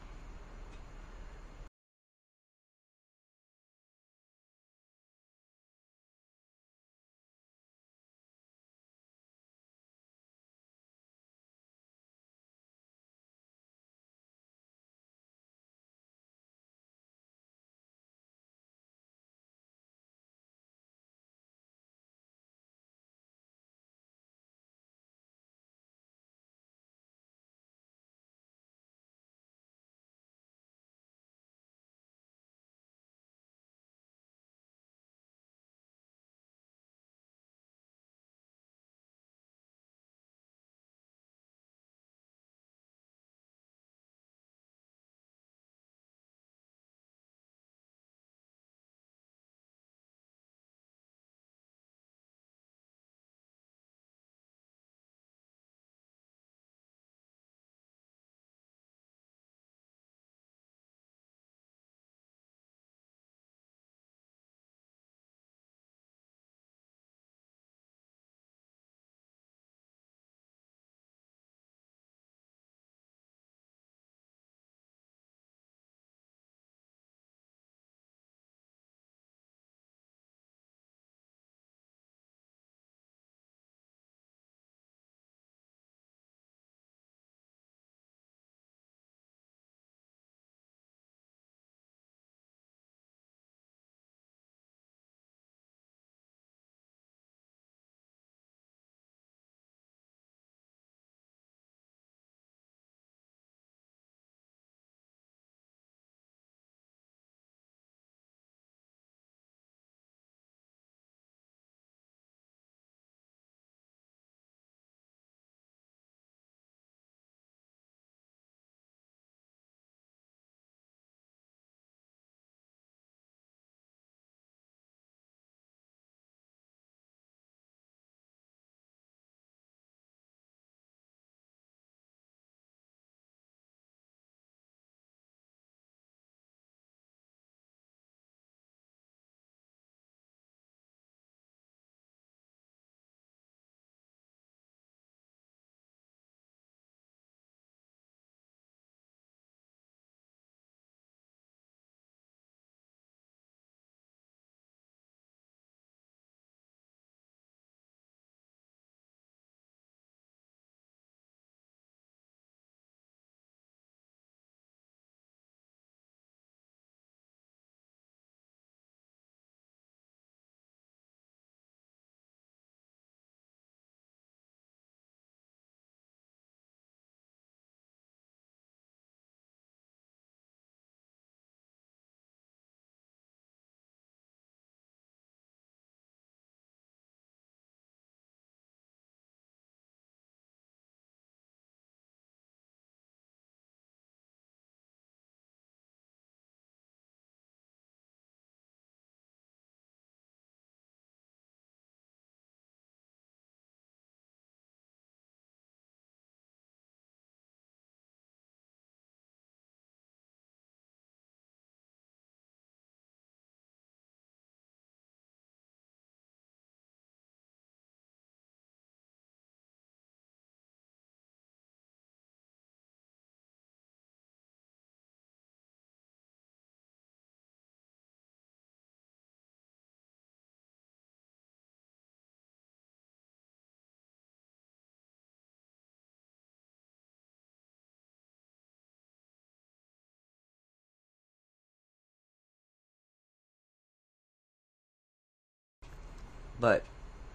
But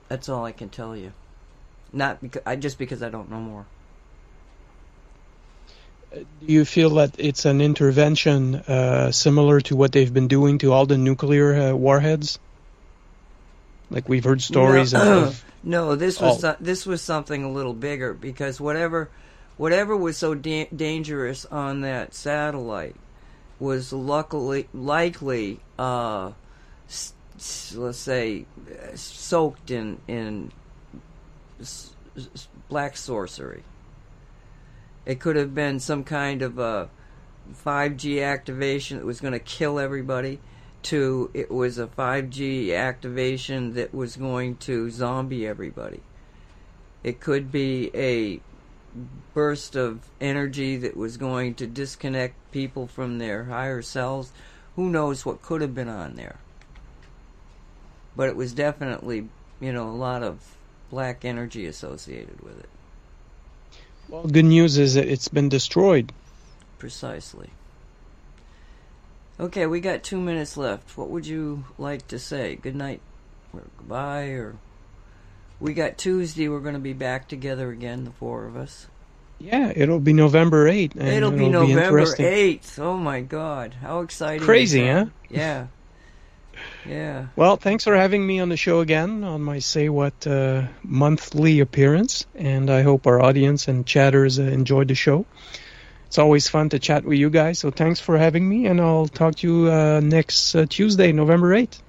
that's all I can tell you. Not because I just because I don't know more. Do you feel that it's an intervention uh, similar to what they've been doing to all the nuclear uh, warheads? Like we've heard stories no, of. no, this was Oh. this was something a little bigger because whatever whatever was so da- dangerous on that satellite was luckily likely uh, s- s- let's say soaked in in black sorcery. It could have been some kind of a 5G activation that was going to kill everybody to it was a 5G activation that was going to zombie everybody. It could be a burst of energy that was going to disconnect people from their higher selves. Who knows what could have been on there? But it was definitely, you know, a lot of black energy associated with it. Well, good news is that it's been destroyed. Precisely. Okay, we got two minutes left. What would you like to say? Good night, or goodbye, or we got Tuesday. We're going to be back together again, the four of us. Yeah, it'll be November 8th. And it'll, be November interesting. eighth. Oh my God, how exciting! Crazy, huh? Yeah, yeah. Well, thanks for having me on the show again on my Say What uh, monthly appearance, and I hope our audience and chatters uh, enjoyed the show. It's always fun to chat with you guys, so thanks for having me, and I'll talk to you uh, next uh, Tuesday, November 8th.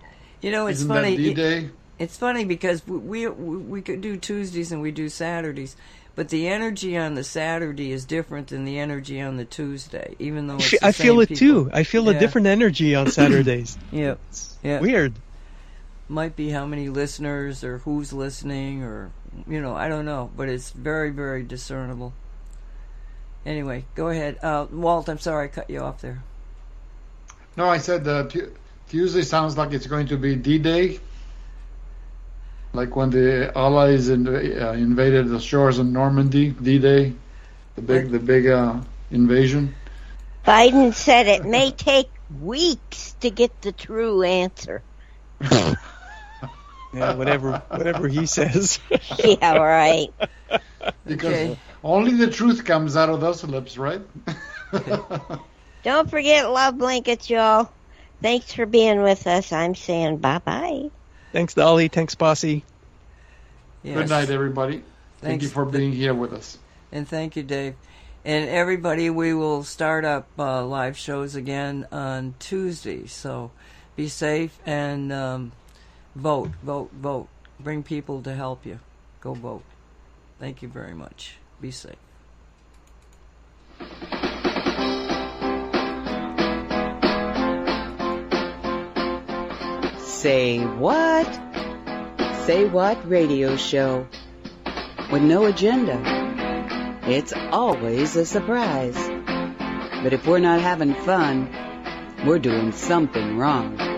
You know, it's Isn't funny. that it- D-Day? It's funny because we, we we could do Tuesdays and we do Saturdays, but the energy on the Saturday is different than the energy on the Tuesday, even though it's the I feel it people. too. I feel a different energy on Saturdays. Yeah, yeah. Weird. Might be how many listeners or who's listening or you know I don't know, but it's very very discernible. Anyway, go ahead, uh, Walt. I'm sorry I cut you off there. No, I said uh, Tuesday sounds like it's going to be D-Day, like when the Allies in, uh, invaded the shores of Normandy. D-Day, the big the big uh, invasion. Biden said it may take weeks to get the true answer. Yeah, whatever, whatever he says. Yeah, right. Because Okay. only the truth comes out of those lips, right? Don't forget love blankets, y'all. Thanks for being with us. I'm saying bye bye. Thanks, Dolly. Thanks, Posse. Yes. Good night, everybody. Thank you for being here with us. And thank you, Dave. And everybody, we will start up uh, live shows again on Tuesday. So be safe and um, vote, vote, vote. Bring people to help you. Go vote. Thank you very much. Be safe. Say what? Say what radio show. With no agenda. It's always a surprise. But if we're not having fun, we're doing something wrong.